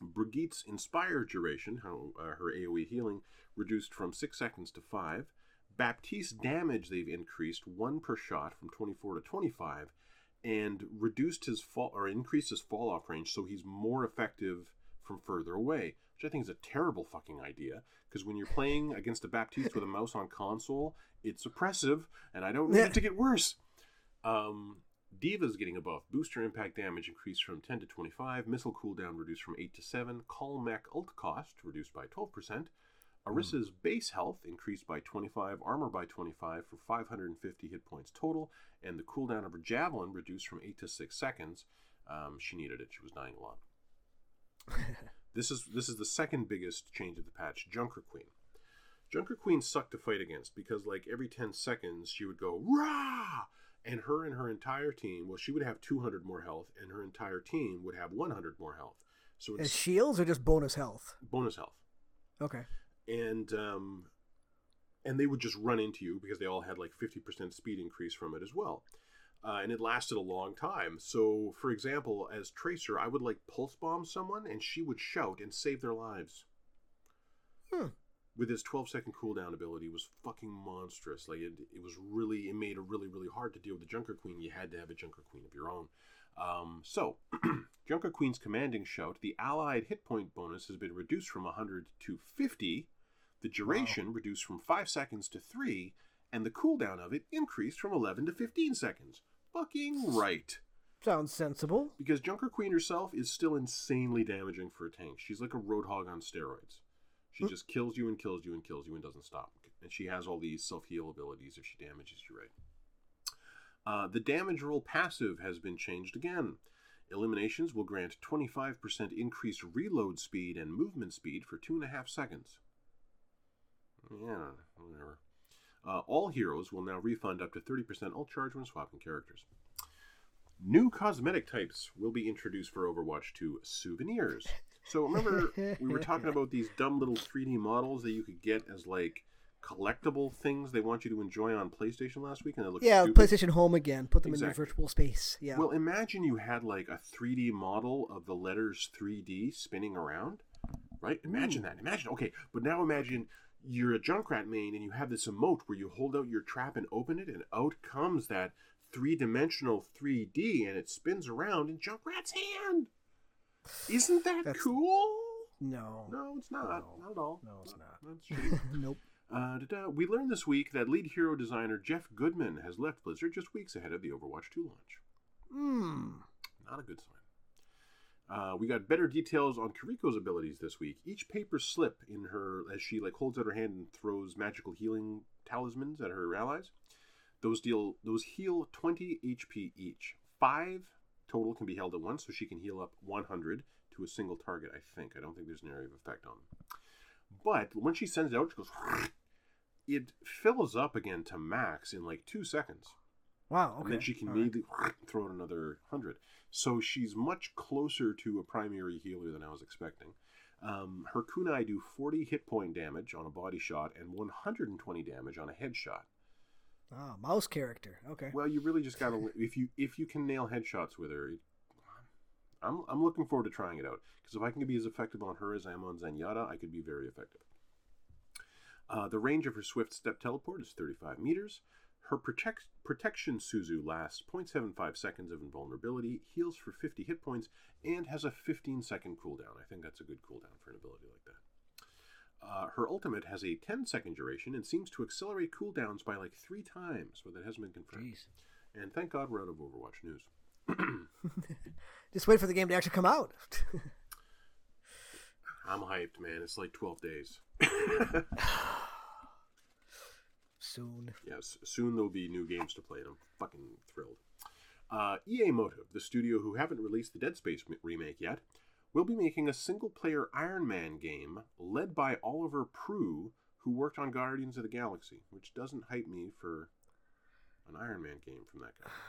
Brigitte's Inspire duration, how, uh, her AoE healing, reduced from 6 seconds to 5. Baptiste's damage they've increased 1 per shot from 24 to 25, and reduced his fall or increased his fall off range so he's more effective from further away, which I think is a terrible fucking idea. Because when you're playing against a Baptiste with a mouse on console, it's oppressive, and I don't need it to get worse. Um, D.Va's getting a buff. Booster impact damage increased from 10 to 25. Missile cooldown reduced from 8 to 7. Call mech ult cost reduced by 12%. Orisa's base health increased by 25. Armor by 25 for 550 hit points total. And the cooldown of her javelin reduced from 8 to 6 seconds. Um, she needed it. She was dying a lot. this is this is the second biggest change of the patch. Junker Queen. Junker Queen sucked to fight against because like every 10 seconds she would go rah and her and her entire team, well she would have 200 more health and her entire team would have 100 more health. So As shields or just bonus health? bonus health. Okay. And um and they would just run into you because they all had like 50% speed increase from it as well. Uh, and it lasted a long time. So, for example, as Tracer, I would like pulse bomb someone and she would shout and save their lives. Hmm. With his 12 second cooldown ability it was fucking monstrous. Like it, it was really, it made it really, really hard to deal with the Junker Queen. You had to have a Junker Queen of your own. Um, so, Junker Queen's commanding shout, the allied hit point bonus has been reduced from 100 to 50, the duration reduced from 5 seconds to 3, and the cooldown of it increased from 11 to 15 seconds. Fucking right. Sounds sensible. Because Junker Queen herself is still insanely damaging for a tank. She's like a roadhog on steroids. She just kills you and kills you and kills you and doesn't stop. And she has all these self heal abilities if she damages you right. Uh, the damage roll passive has been changed again. Eliminations will grant 25% increased reload speed and movement speed for two and a half seconds. Yeah, whatever. Uh, all heroes will now refund up to 30% all charge when swapping characters. New cosmetic types will be introduced for Overwatch 2 souvenirs. So remember, we were talking about these dumb little 3D models that you could get as like collectible things they want you to enjoy on PlayStation last week, and they look Yeah, stupid. PlayStation Home again. Put them in your virtual space. Yeah. Well, imagine you had like a 3D model of the letters 3D spinning around, right? Imagine that. Imagine, okay, but now imagine you're a Junkrat main and you have this emote where you hold out your trap and open it, and out comes that three dimensional 3D and it spins around in Junkrat's hand. Isn't that That's- cool? no. No, it's not. No. Not at all. No, it's not. That's nope. Uh. We learned this week that lead hero designer Geoff Goodman has left Blizzard just weeks ahead of the Overwatch 2 launch. Hmm. Not a good sign. Uh, we got better details on Kiriko's abilities this week. Each paper slip in her as she like holds out her hand and throws magical healing talismans at her allies. Those deal those heal 20 HP each. Five total can be held at once, so she can heal up 100 to a single target. I think. I don't think there's an area of effect on. But when she sends it out, she goes. It fills up again to max in like two seconds. Wow. Okay. And then she can All right. immediately throw out another 100. So she's much closer to a primary healer than I was expecting. Um, her kunai do 40 hit point damage on a body shot and 120 damage on a headshot. Ah, mouse character. Okay. Well, you really just gotta if you if you can nail headshots with her. It, I'm I'm looking forward to trying it out because if I can be as effective on her as I am on Zenyatta, I could be very effective. Uh, the range of her swift step teleport is 35 meters. Her protect, protection Suzu lasts 0.75 seconds of invulnerability, heals for 50 hit points, and has a 15 second cooldown. I think that's a good cooldown for an ability like that. Uh, her ultimate has a 10 second duration and seems to accelerate cooldowns by like three times, but that hasn't been confirmed. Jeez. And thank God we're out of Overwatch news. Just wait for the game to actually come out. I'm hyped, man. It's like 12 days. Soon. Yes, soon there'll be new games to play, and I'm fucking thrilled. Uh, EA Motive, the studio who haven't released the Dead Space m- remake yet, will be making a single player Iron Man game led by Olivier Proulx, who worked on Guardians of the Galaxy, which doesn't hype me for an Iron Man game from that guy.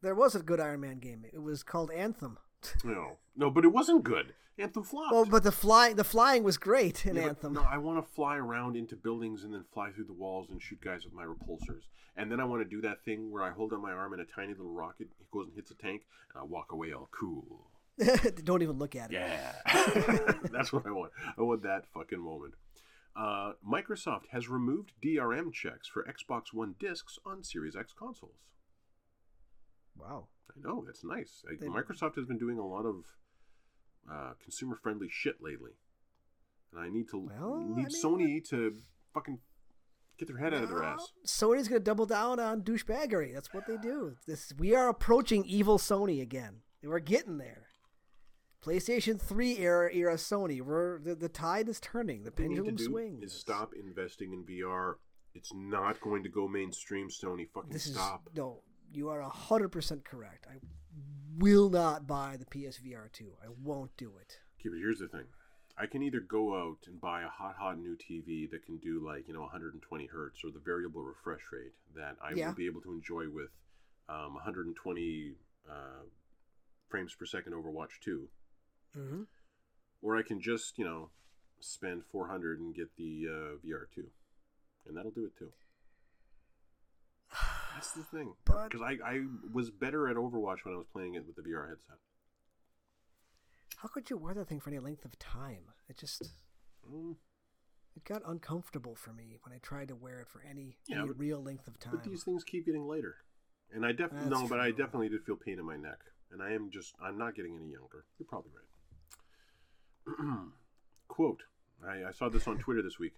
There was a good Iron Man game. It was called Anthem. No, no, but it wasn't good. Anthem flopped. Well, but the flying the flying was great in Yeah, Anthem. No, I want to fly around into buildings and then fly through the walls and shoot guys with my repulsors. And then I want to do that thing where I hold on my arm and a tiny little rocket goes and hits a tank, and I walk away all cool. Don't even look at it. Yeah, that's what I want. I want that fucking moment. Uh, Microsoft has removed DRM checks for Xbox One discs on Series X consoles. Wow. I know that's nice. They- Microsoft has been doing a lot of uh, consumer-friendly shit lately, and I need to Well, I need mean- Sony to fucking get their head out of their ass. Sony's going to double down on douchebaggery. That's what they do. This we are approaching evil Sony again. We're getting there. PlayStation 3 era era Sony. We're the, the tide is turning. The What need to pendulum swings. is stop investing in VR. It's not going to go mainstream, Sony. Fucking This stop. is no. You are hundred percent correct. I will not buy the PSVR 2. I won't do it. Okay, but here's the thing. I can either go out and buy a hot, hot new TV that can do like, you know, 120 hertz or the variable refresh rate that I Yeah. will be able to enjoy with um, 120 uh, frames per second Overwatch 2. Mm-hmm. Or I can just, you know, spend 400 and get the uh, VR 2. And that'll do it too. That's the thing. Because I, I was better at Overwatch when I was playing it with the VR headset. How could you wear that thing for any length of time? It just Mm, it got uncomfortable for me when I tried to wear it for any, Yeah, any but- real length of time. But these things keep getting lighter. And I definitely no, but I definitely did feel pain in my neck. And I am just I'm not getting any younger. You're probably right. Quote I, I saw this on Twitter this week.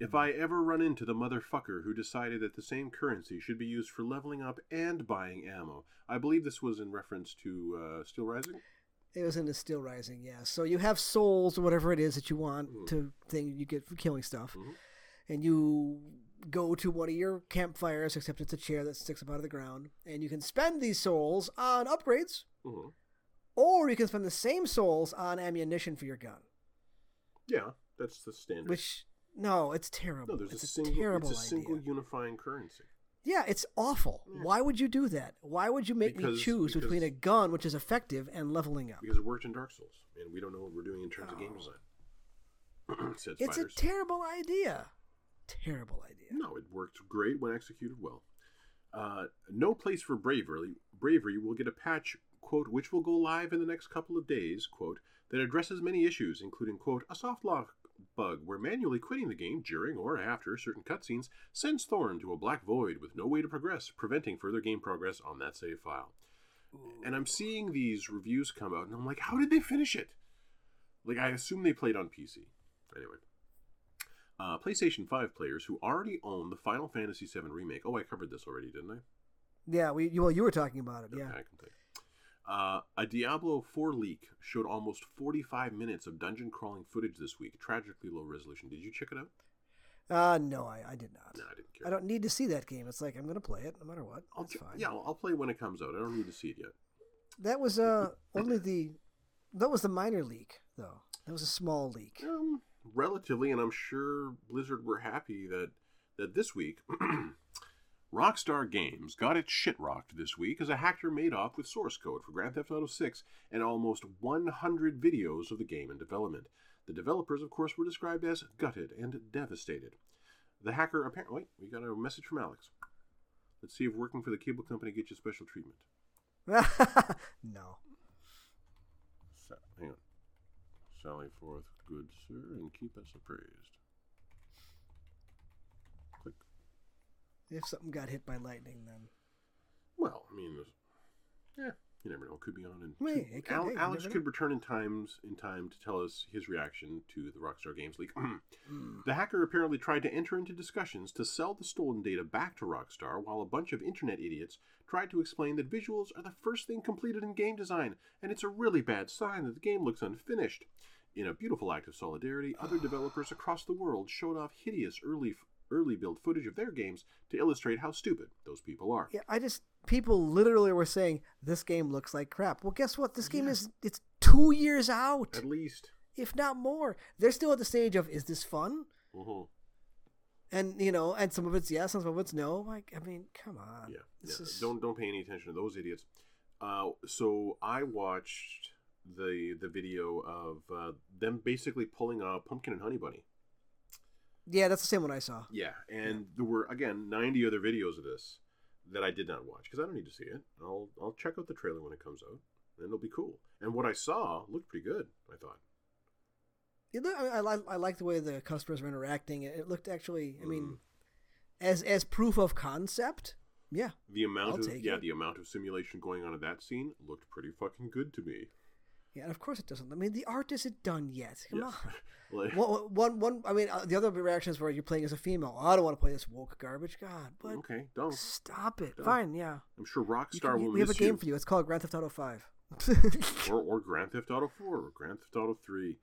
If I ever run into the motherfucker who decided that the same currency should be used for leveling up and buying ammo, I believe this was in reference to uh, Steel Rising. It was in the Steel Rising, yeah. So you have souls or whatever it is that you want Mm-hmm. to thing you get for killing stuff, and you go to one of your campfires, except it's a chair that sticks up out of the ground, and you can spend these souls on upgrades, Mhm. or you can spend the same souls on ammunition for your gun. Yeah, that's the standard. Which no, it's terrible. no, there's it's a single terrible it's a single idea. unifying currency. Yeah, it's awful. Why would you do that? Why would you make me Because- choose between a gun, which is effective, and leveling up? Because it worked in Dark Souls, and we don't know what we're doing in terms of game design. Said It's a terrible idea. Terrible idea. No, it worked great when executed well. Uh, no place for bravery. Bravery will get a patch, quote, which will go live in the next couple of days, quote, that addresses many issues, including, quote, a soft lock bug where manually quitting the game during or after certain cutscenes sends Thorn to a black void with no way to progress, preventing further game progress on that save file. And I'm seeing these reviews come out, and I'm like, how did they finish it? Like, I assume they played on PC. Anyway. Uh, PlayStation 5 players who already own the Final Fantasy VII Remake. Oh, I covered this already, didn't I? Yeah, we well you were talking about it. Yeah. I can think. Uh, a Diablo 4 leak showed almost 45 minutes of dungeon crawling footage this week. Tragically low resolution. Did you check it out? Uh, no, I, I did not. No, I didn't care. I don't need to see that game. It's like I'm going to play it no matter what. I'll That's fine. Yeah, I'll, I'll play when it comes out. I don't need to see it yet. That was uh only the that was the minor leak though. That was a small leak. Um, relatively, and I'm sure Blizzard were happy that that this week Rockstar Games got its shit rocked this week as a hacker made off with source code for Grand Theft Auto 6 and almost 100 videos of the game in development. The developers, of course, were described as gutted and devastated. The hacker apparently, wait, we got a message from Alex. Let's see if working for the cable company gets you special treatment. no. Sa- hang on. Sally forth, good sir, and keep us appraised. Click. If something got hit by lightning, then Well, I mean, yeah, you never know. It could be on. And Hey, it could- Al- hey, Alex could know. return in times in time to tell us his reaction to the Rockstar Games leak. Hmm. the hacker apparently tried to enter into discussions to sell the stolen data back to Rockstar, while a bunch of internet idiots tried to explain that visuals are the first thing completed in game design, and it's a really bad sign that the game looks unfinished. In a beautiful act of solidarity, other developers across the world showed off hideous early early build footage of their games to illustrate how stupid those people are. yeah, I just people literally were saying this game looks like crap. Well, guess what? This game is it's two years out, At least. if not more. They're still at the stage of is this fun? Mhm. And you know, and some of it's yes, and some of it's no. Like, I mean, come on. Yeah, yeah. is don't don't pay any attention to those idiots. Uh, so I watched the the video of uh, them basically pulling a pumpkin and honey bunny. Yeah, that's the same one I saw. Yeah, and there were again ninety other videos of this that I did not watch because I don't need to see it. I'll I'll check out the trailer when it comes out, and it'll be cool. And what I saw looked pretty good. I thought. It look, I, I, like- I like the way the customers were interacting. It, looked actually, I mean, Mm. as as proof of concept, yeah. The amount I'll of yeah, it. the amount of simulation going on in that scene looked pretty fucking good to me. Yeah, and of course it doesn't. I mean, the art isn't done yet. Come Yes. on. Like- One, one, one. I mean, uh, the other reactions were you're playing as a female. I don't want to play this woke garbage. God, but okay, don't. stop it. Don't. Fine, yeah. I'm sure Rockstar can- will we have a game you. for you. It's called Grand Theft Auto Five. or, or Grand Theft Auto 4 or Grand Theft Auto 3.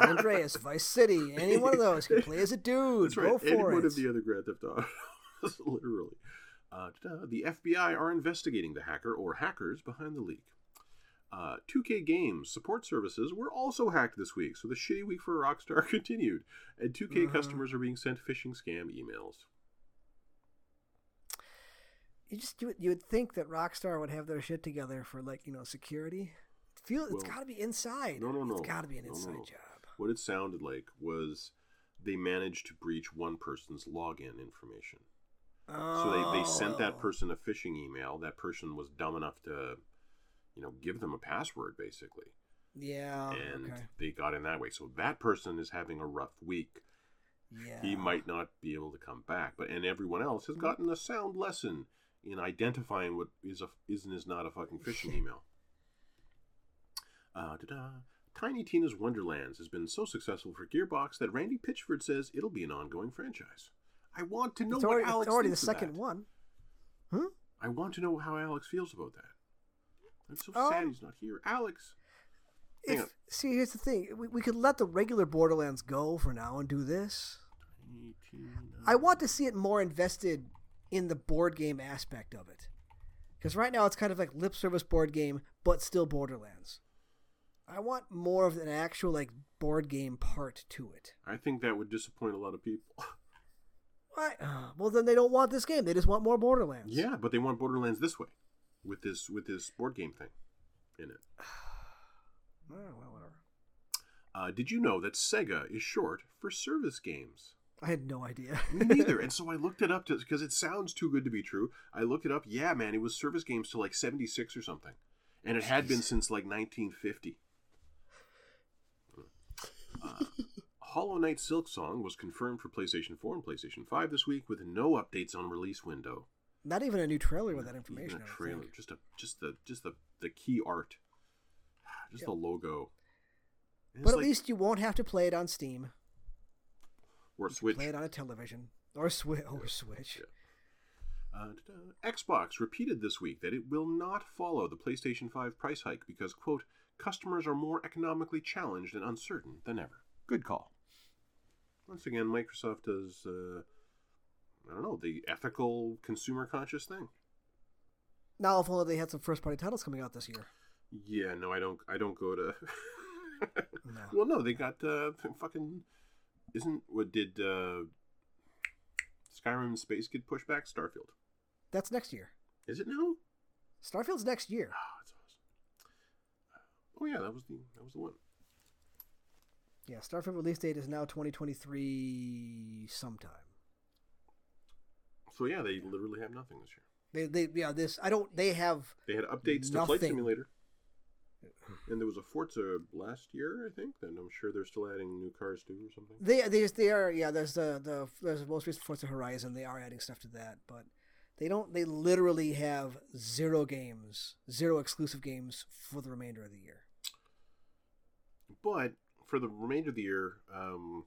San Andreas, Vice City, any one of those. You can play as a dude. That's Go right. Any for one it. of the other Grand Theft Autos, literally. Uh, the FBI are investigating the hacker or hackers behind the leak. Uh, 2K Games support services were also hacked this week, so the shitty week for Rockstar continued, and 2K Uh-huh. customers are being sent phishing scam emails. you just you would, you would think that Rockstar would have their shit together for like you know security. Feel it's Well, got to be inside. no, no, no. It's got to be an No, inside no. job. What it sounded like was they managed to breach one person's login information. So they, they sent that Oh. person a phishing email. That person was dumb enough to, you know, give them a password basically, Yeah. and okay. they got in that way. So that person is having a rough week. Yeah. He might not be able to come back, but and everyone else has gotten a sound lesson in identifying what is a is and is not a fucking phishing email. Uh, da-da. Tiny Tina's Wonderlands has been so successful for Gearbox that Randy Pitchford says it'll be an ongoing franchise. I want to know It's what Alex it's already the second that. one. Hmm? I want to know how Alex feels about that. I'm so Oh. sad he's not here. Alex, If see, here's the thing: we, we could let the regular Borderlands go for now and do this. I want to see it more invested in the board game aspect of it, because right now it's kind of like lip service board game, but still Borderlands. I want more of an actual like board game part to it. I think that would disappoint a lot of people. Why? Uh, well, then they don't want this game. They just want more Borderlands. yeah, but they want Borderlands this way, with this with this board game thing in it. Well, whatever. Uh, did you know that Sega is short for service games? I had no idea. Me neither. and so I looked it up because it sounds too good to be true. I looked it up. Yeah, man, it was service games till like 76 or something. And it had been since like 1950. Uh, Hollow Knight Silksong was confirmed for PlayStation 4 and PlayStation 5 this week with no updates on release window. Not even a new trailer with that information. a I don't trailer, just a just the just the the key art, just Yep. the logo. And But at like- least you won't have to play it on Steam. or You can Switch. Play it on a television or Switch or Switch. Yeah. Uh. Xbox repeated this week that it will not follow the PlayStation 5 price hike because, quote, customers are more economically challenged and uncertain than ever. Good call. Once again, Microsoft does, uh, I don't know, the ethical, consumer conscious thing. Now, if only they had some first party titles coming out this year. Yeah, no, I don't. I don't go to. No. Well, no, they got uh, fucking. Isn't what did uh, Skyrim Space get pushed back? Starfield. That's next year. Is it now? Starfield's next year. Oh, that's awesome. Oh yeah, that was the that was the one. Yeah, Starfield release date is now 2023 sometime. So yeah, they literally have nothing this year. They, they, yeah, this I don't. They have. They had updates to Flight Simulator, and there was a Forza last year, I think. and I'm sure they're still adding new cars too, or something. They, they, they are. Yeah, there's the the there's the most recent Forza Horizon. They are adding stuff to that, but they don't. They literally have zero games, zero exclusive games for the remainder of the year. But for the remainder of the year, um,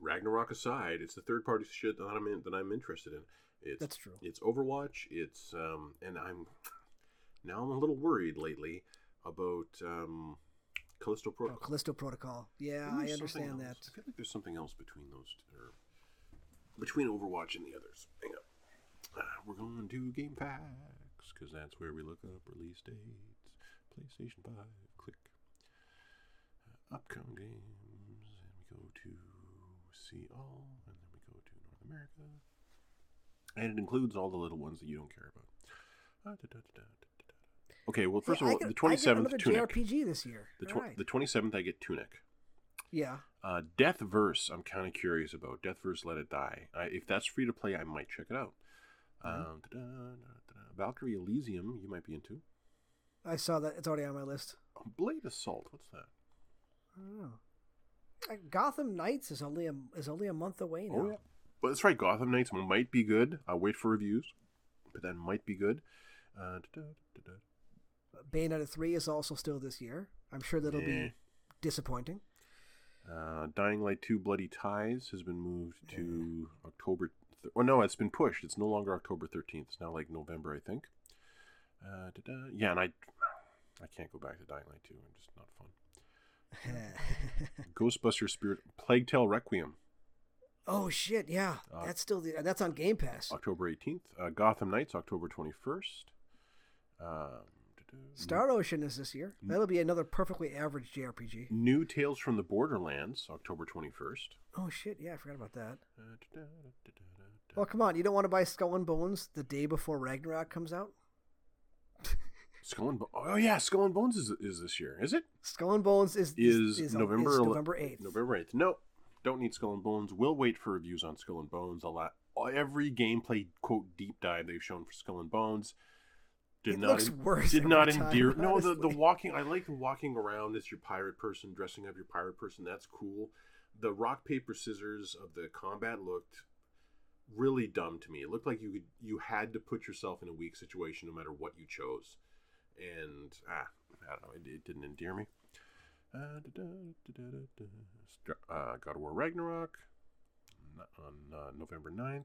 Ragnarok aside, it's the third party shit that I'm in, that I'm interested in. It's, That's true. It's Overwatch. It's um, and I'm now I'm a little worried lately about um, Callisto Oh, Protocol. Callisto Protocol. Yeah, I understand that. I feel like there's something else between those two, or between Overwatch and the others. Hang on. Uh, we're going to GameFAQs because that's where we look up release dates. PlayStation Five. Click. Uh, upcoming games, and we go to see all, and then we go to North America, and it includes all the little ones that you don't care about. Uh, da, da, da. Okay, well, first Hey, of all, get- the I twenty get seventh Tunic. JRPG this year. The, tw- right. the 27th, I get Tunic. yeah, Uh, Deathverse, I'm kind of curious about. Deathverse, Let It Die. I, if that's free to play, I might check it out. Um, da-da, da-da. Valkyrie Elysium, you might be into. I saw that. It's already on my list. Blade Assault, what's that? I don't know. Uh, Gotham Knights is only a is only a month away now. Oh, yeah. But that's right, Gotham Knights might be good. I'll wait for reviews, but that might be good. Uh. Bayonetta three is also still this year. I'm sure that'll Yeah. be disappointing. Uh, Dying Light 2 Bloody Ties has been moved to October. Th- oh, no, it's been pushed. It's no longer October 13th. It's now like November, I think. Uh. Yeah, and I, I can't go back to Dying Light 2. I'm just not fun. Ghostbuster Spirit Plague Tale Requiem, oh shit! Yeah, Uh, that's still the, that's on Game Pass. October 18th. Uh, Gotham Knights, October 21st. Um. Star Ocean is this year. That'll be another perfectly average JRPG. New Tales from the Borderlands, October 21st. Oh shit! Yeah, I forgot about that. Uh. Well, come on, you don't want to buy Skull and Bones the day before Ragnarok comes out. Skull and Bo- Oh, yeah, Skull and Bones is, is this year, is it? Skull and Bones is is, November is November eighth. November eighth. No, don't need Skull and Bones. We'll wait for reviews on Skull and Bones. A lot. Every gameplay quote deep dive they've shown for Skull and Bones did It not looks worse did not time, endear. No, the the walking. I like the walking around as your pirate person, dressing up your pirate person. That's cool. The rock paper scissors of the combat looked really dumb to me. It looked like you could you had to put yourself in a weak situation no matter what you chose, and ah, I don't know. It, it didn't endear me. Uh, da, da, da. Uh, God of War Ragnarok on uh, November 9th.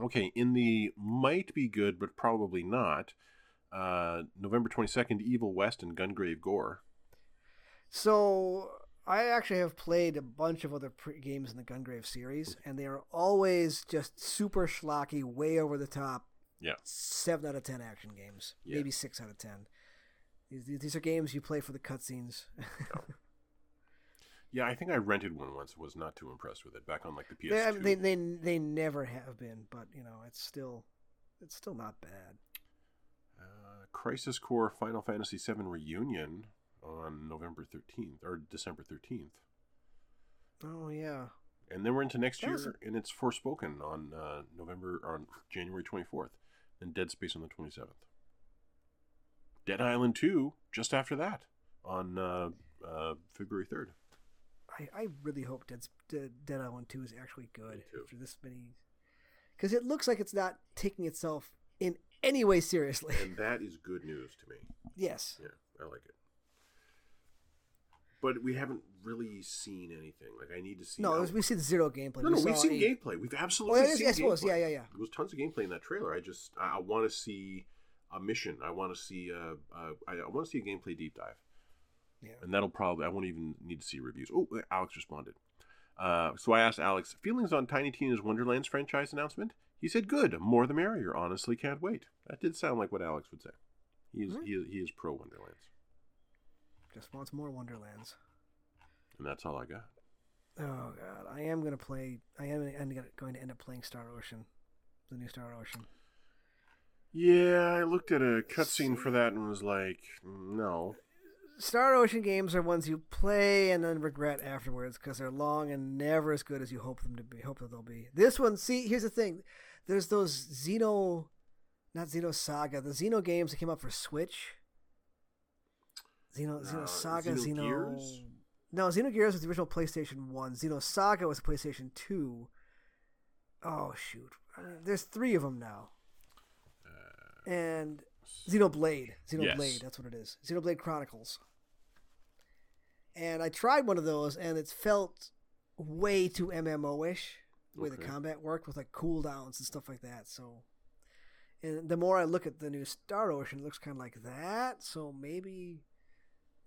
Okay, in the might be good, but probably not. Uh, November 22nd, Evil West and Gungrave Gore. So I actually have played a bunch of other pre- games in the Gungrave series, and they are always just super schlocky, way over the top. Yeah. Seven out of ten action games, Yeah. maybe six out of ten. These, these are games you play for the cutscenes. Yeah, I think I rented one once. Was not too impressed with it. Back on like the PS2. they, they they never have been, but you know it's still it's still not bad. uh, Crisis Core Final Fantasy VII Reunion on November 13th or December 13th. Oh yeah, And then we're into next That year, a- and it's Forspoken on uh, November on January 24th, and Dead Space on the 27th. Dead Island 2 just after that on uh, uh, February 3rd. I, I really hope Dead, Dead Dead Island Two is actually good after this many, because it looks like it's not taking itself in any way seriously. And that is good news to me. yes. Yeah, I like it. but we haven't really seen anything. Like I need to see. No, was- we see the zero gameplay. No, no, we've seen a- gameplay. We've absolutely Oh, yes, seen yes, it gameplay. Yeah, yeah, yeah. There was tons of gameplay in that trailer. I just I, I want to see a mission. I want to see uh, uh I, I want to see a gameplay deep dive. Yeah. And that'll probably I won't even need to see reviews. Oh, Alex responded. Uh, so I asked Alex feelings on Tiny Tina's Wonderlands franchise announcement. He said, "Good, more the merrier. Honestly, can't wait." That did sound like what Alex would say. He is he is, he is pro Wonderlands, Just wants more Wonderlands. And that's all I got. Oh god, I am gonna play. I am end- going to end up playing Star Ocean, the new Star Ocean. Yeah, I looked at a cutscene for that and was like, no. Star Ocean games are ones you play and then regret afterwards because they're long and never as good as you hope them to be. Hope that they'll be. This one, see, here's the thing: there's those Xeno, not Xenosaga, the Xeno games that came out for Switch. Xeno, Xeno Uh, Saga, Xenogears? Xeno. No, Xenogears was the original PlayStation One. Xenosaga was PlayStation Two. Oh shoot! Uh, there's three of them now. Uh, and Xenoblade, Xenoblade, Yes. that's what it is. Xenoblade Chronicles. And I tried one of those, and it felt way too MMO-ish the way the combat worked with like cooldowns and stuff like that. So, and the more I look at the new Star Ocean, it looks kind of like that. So maybe,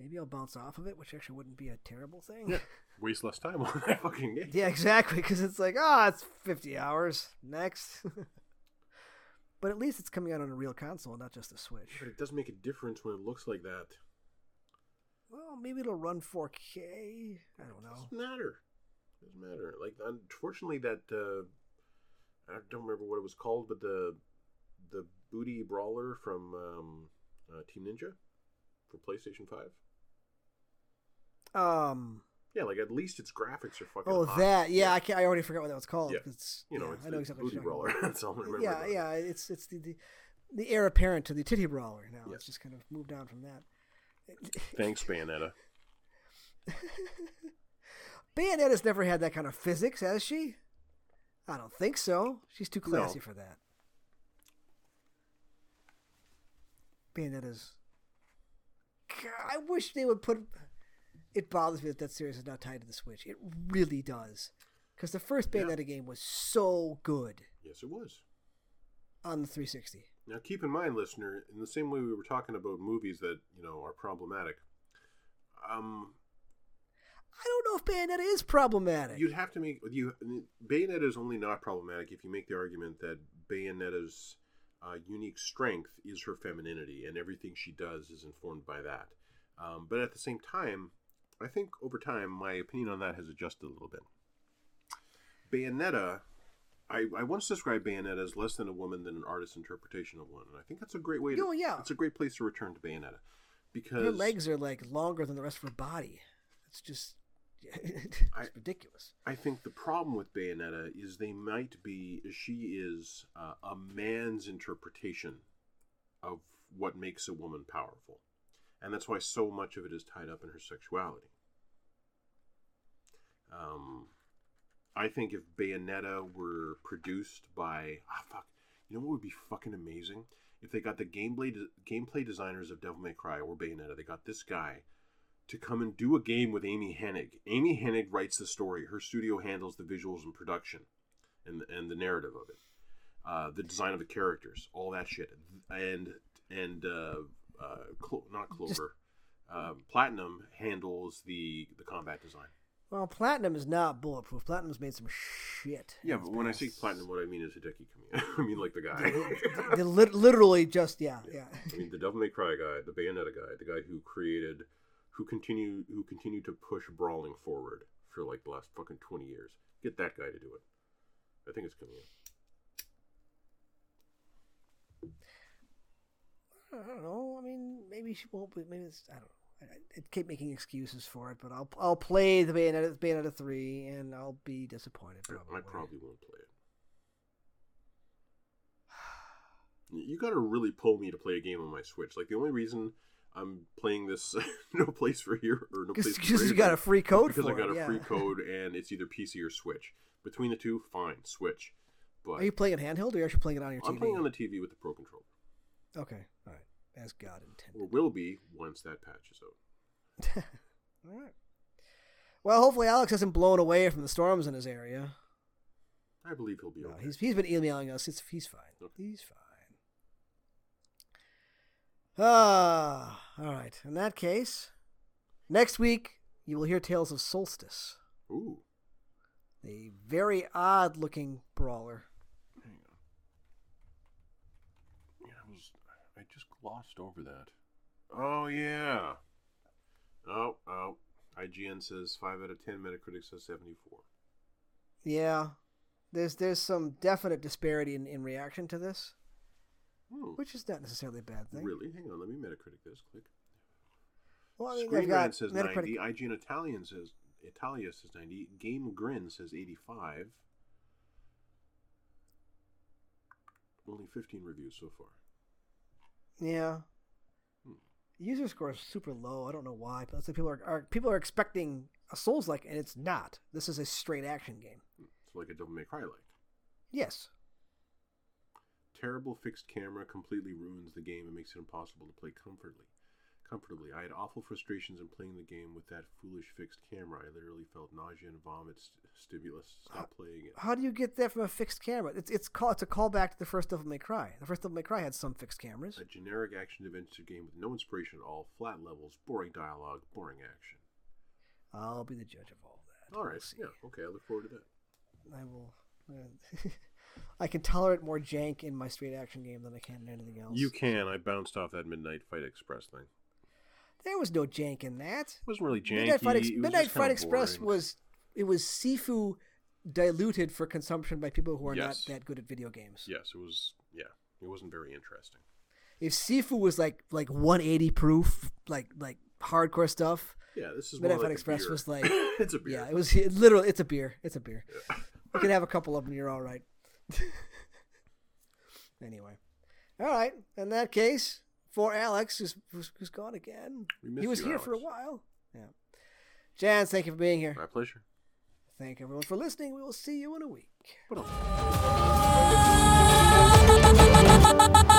maybe I'll bounce off of it, which actually wouldn't be a terrible thing. Yeah, waste less time on that fucking game. Yeah, exactly. Because it's like, ah, it's 50 hours. Next. but at least it's coming out on a real console, not just a Switch. But it does make a difference when it looks like that. Well, maybe it'll run 4K. I don't know. Doesn't matter. Doesn't matter. Like, unfortunately, that uh, I don't remember what it was called, but the the booty brawler from um, uh, Team Ninja for PlayStation Five. Um. Yeah, like at least its graphics are fucking. Oh, hot. that. Yeah, I can't. I already forgot what that was called. Yeah. It's, You know, yeah, it's I know exactly booty brawler. That's all I remember. Yeah, about yeah. It's it's the, the the heir apparent to the titty brawler. Now Yes. it's just kind of moved on from that. Thanks, Bayonetta. Bayonetta's never had that kind of physics, has she? I don't think so. She's too classy No. for that. Bayonetta's. God, I wish they would put. It bothers me that that series is not tied to the Switch. It really does, because the first Yeah. Bayonetta game was so good Yes, it was. on the 360. Now, keep in mind, listener, in the same way we were talking about movies that you know are problematic, um, I don't know if Bayonetta is problematic. you'd have to make you Bayonetta is only not problematic if you make the argument that Bayonetta's uh, unique strength is her femininity, and everything she does is informed by that. Um, but at the same time, I think over time my opinion on that has adjusted a little bit. Bayonetta. I, I once described Bayonetta as less than a woman than an artist's interpretation of one, and I think that's a great way. To, Oh, yeah. it's a great place to return to Bayonetta because her legs are like longer than the rest of her body. It's just. it's I- ridiculous. I think the problem with Bayonetta is they might be she is uh, a man's interpretation of what makes a woman powerful, and that's why so much of it is tied up in her sexuality. Um, I think if Bayonetta were produced by ah fuck, you know what would be fucking amazing if they got the gameplay gameplay designers of Devil May Cry or Bayonetta. They got this guy to come and do a game with Amy Hennig. Amy Hennig writes the story. Her studio handles the visuals and production, and and the narrative of it, uh, the design of the characters, all that shit, and and uh, uh, Clo- not Clover, um, Platinum handles the the combat design. Well, Platinum is not bulletproof. Platinum's made some shit. Yeah, but when I say platinum, what I mean is Hideki Kamiya. I mean like the guy. They lit- literally just yeah, yeah. I mean the Devil May Cry guy, the Bayonetta guy, the guy who created, who continue, who continued to push brawling forward for like the last fucking twenty years. Get that guy to do it. I think it's Kamiya. I don't know. I mean, maybe she won't. But maybe it's I don't know. I, keep making excuses for it, but I'll I'll play the Bayonetta Bayonetta three, and I'll be disappointed. Probably. I probably won't play it. You got to really pull me to play a game on my Switch. Like the only reason I'm playing this No Place for Here or No Place Because you got a free code because I got it. a yeah. free code and it's either PC or Switch. Between the two, fine, Switch. But Are you playing it handheld, or are you actually playing it on your TV? I'm playing on the TV with the Pro Controller, Okay, all right. As God intended. or will be once that patch is out. All right. Well, hopefully Alex hasn't blown away from the storms in his area. I believe he'll be No, okay. he's he's been emailing us. It's he's fine. He's fine. Ah, all right. In that case, next week you will hear tales of Soulstice, Ooh. a very odd-looking brawler. Hang on. Yeah, I was. I just glossed over that. Oh yeah. Oh oh. IGN says five out of ten. Metacritic says seventy-four. Yeah, there's there's some definite disparity in, in reaction to this, Hmm. which is not necessarily a bad thing. Really? Hang on. Let me Metacritic this. Click. Well, I mean, Screen Rant says Metacritic. 90. IGN Italian says Italia says 90. GameGrin says 85. Only 15 reviews so far. Yeah. Hmm. User score is super low. I don't know why, but people are, are people are expecting a Souls like, and it's not. This is a straight action game. It's like a Devil May Cry like. Yes. Terrible fixed camera completely ruins the game and makes it impossible to play comfortably. Comfortably, I had awful frustrations in playing the game with that foolish fixed camera. I literally felt nausea and vomit st- stimulus. Stop playing it. How do you get that from a fixed camera? It's it's call it's a callback to the first Devil May Cry. The first Devil May Cry had some fixed cameras. A generic action adventure game with no inspiration at all, flat levels, boring dialogue, boring action. I'll be the judge of all that. All right. We'll yeah, okay, I look forward to that. I will. uh, I can tolerate more jank in my straight action game than I can in anything else. You can. I bounced off that Midnight Fight Express thing. There was no jank in that. It wasn't really janky. Midnight Fight, Ex- it was Midnight Fight Express boring. was it was Sifu diluted for consumption by people who are Yes. not that good at video games. Yes, it was. Yeah, it wasn't very interesting. If Sifu was like like 180 proof, like like hardcore stuff, Yeah, this is Midnight Fight like a Express was like it's a beer. yeah, it was it literally it's a beer, it's a beer. You can have a couple of them, you're all right. anyway, all right. In that case, for Alex, who's who's, who's gone again, he was you, here for a while. Yeah, Jans, thank you for being here. My pleasure. Thank everyone for listening. We will see you in a week. But Thank you.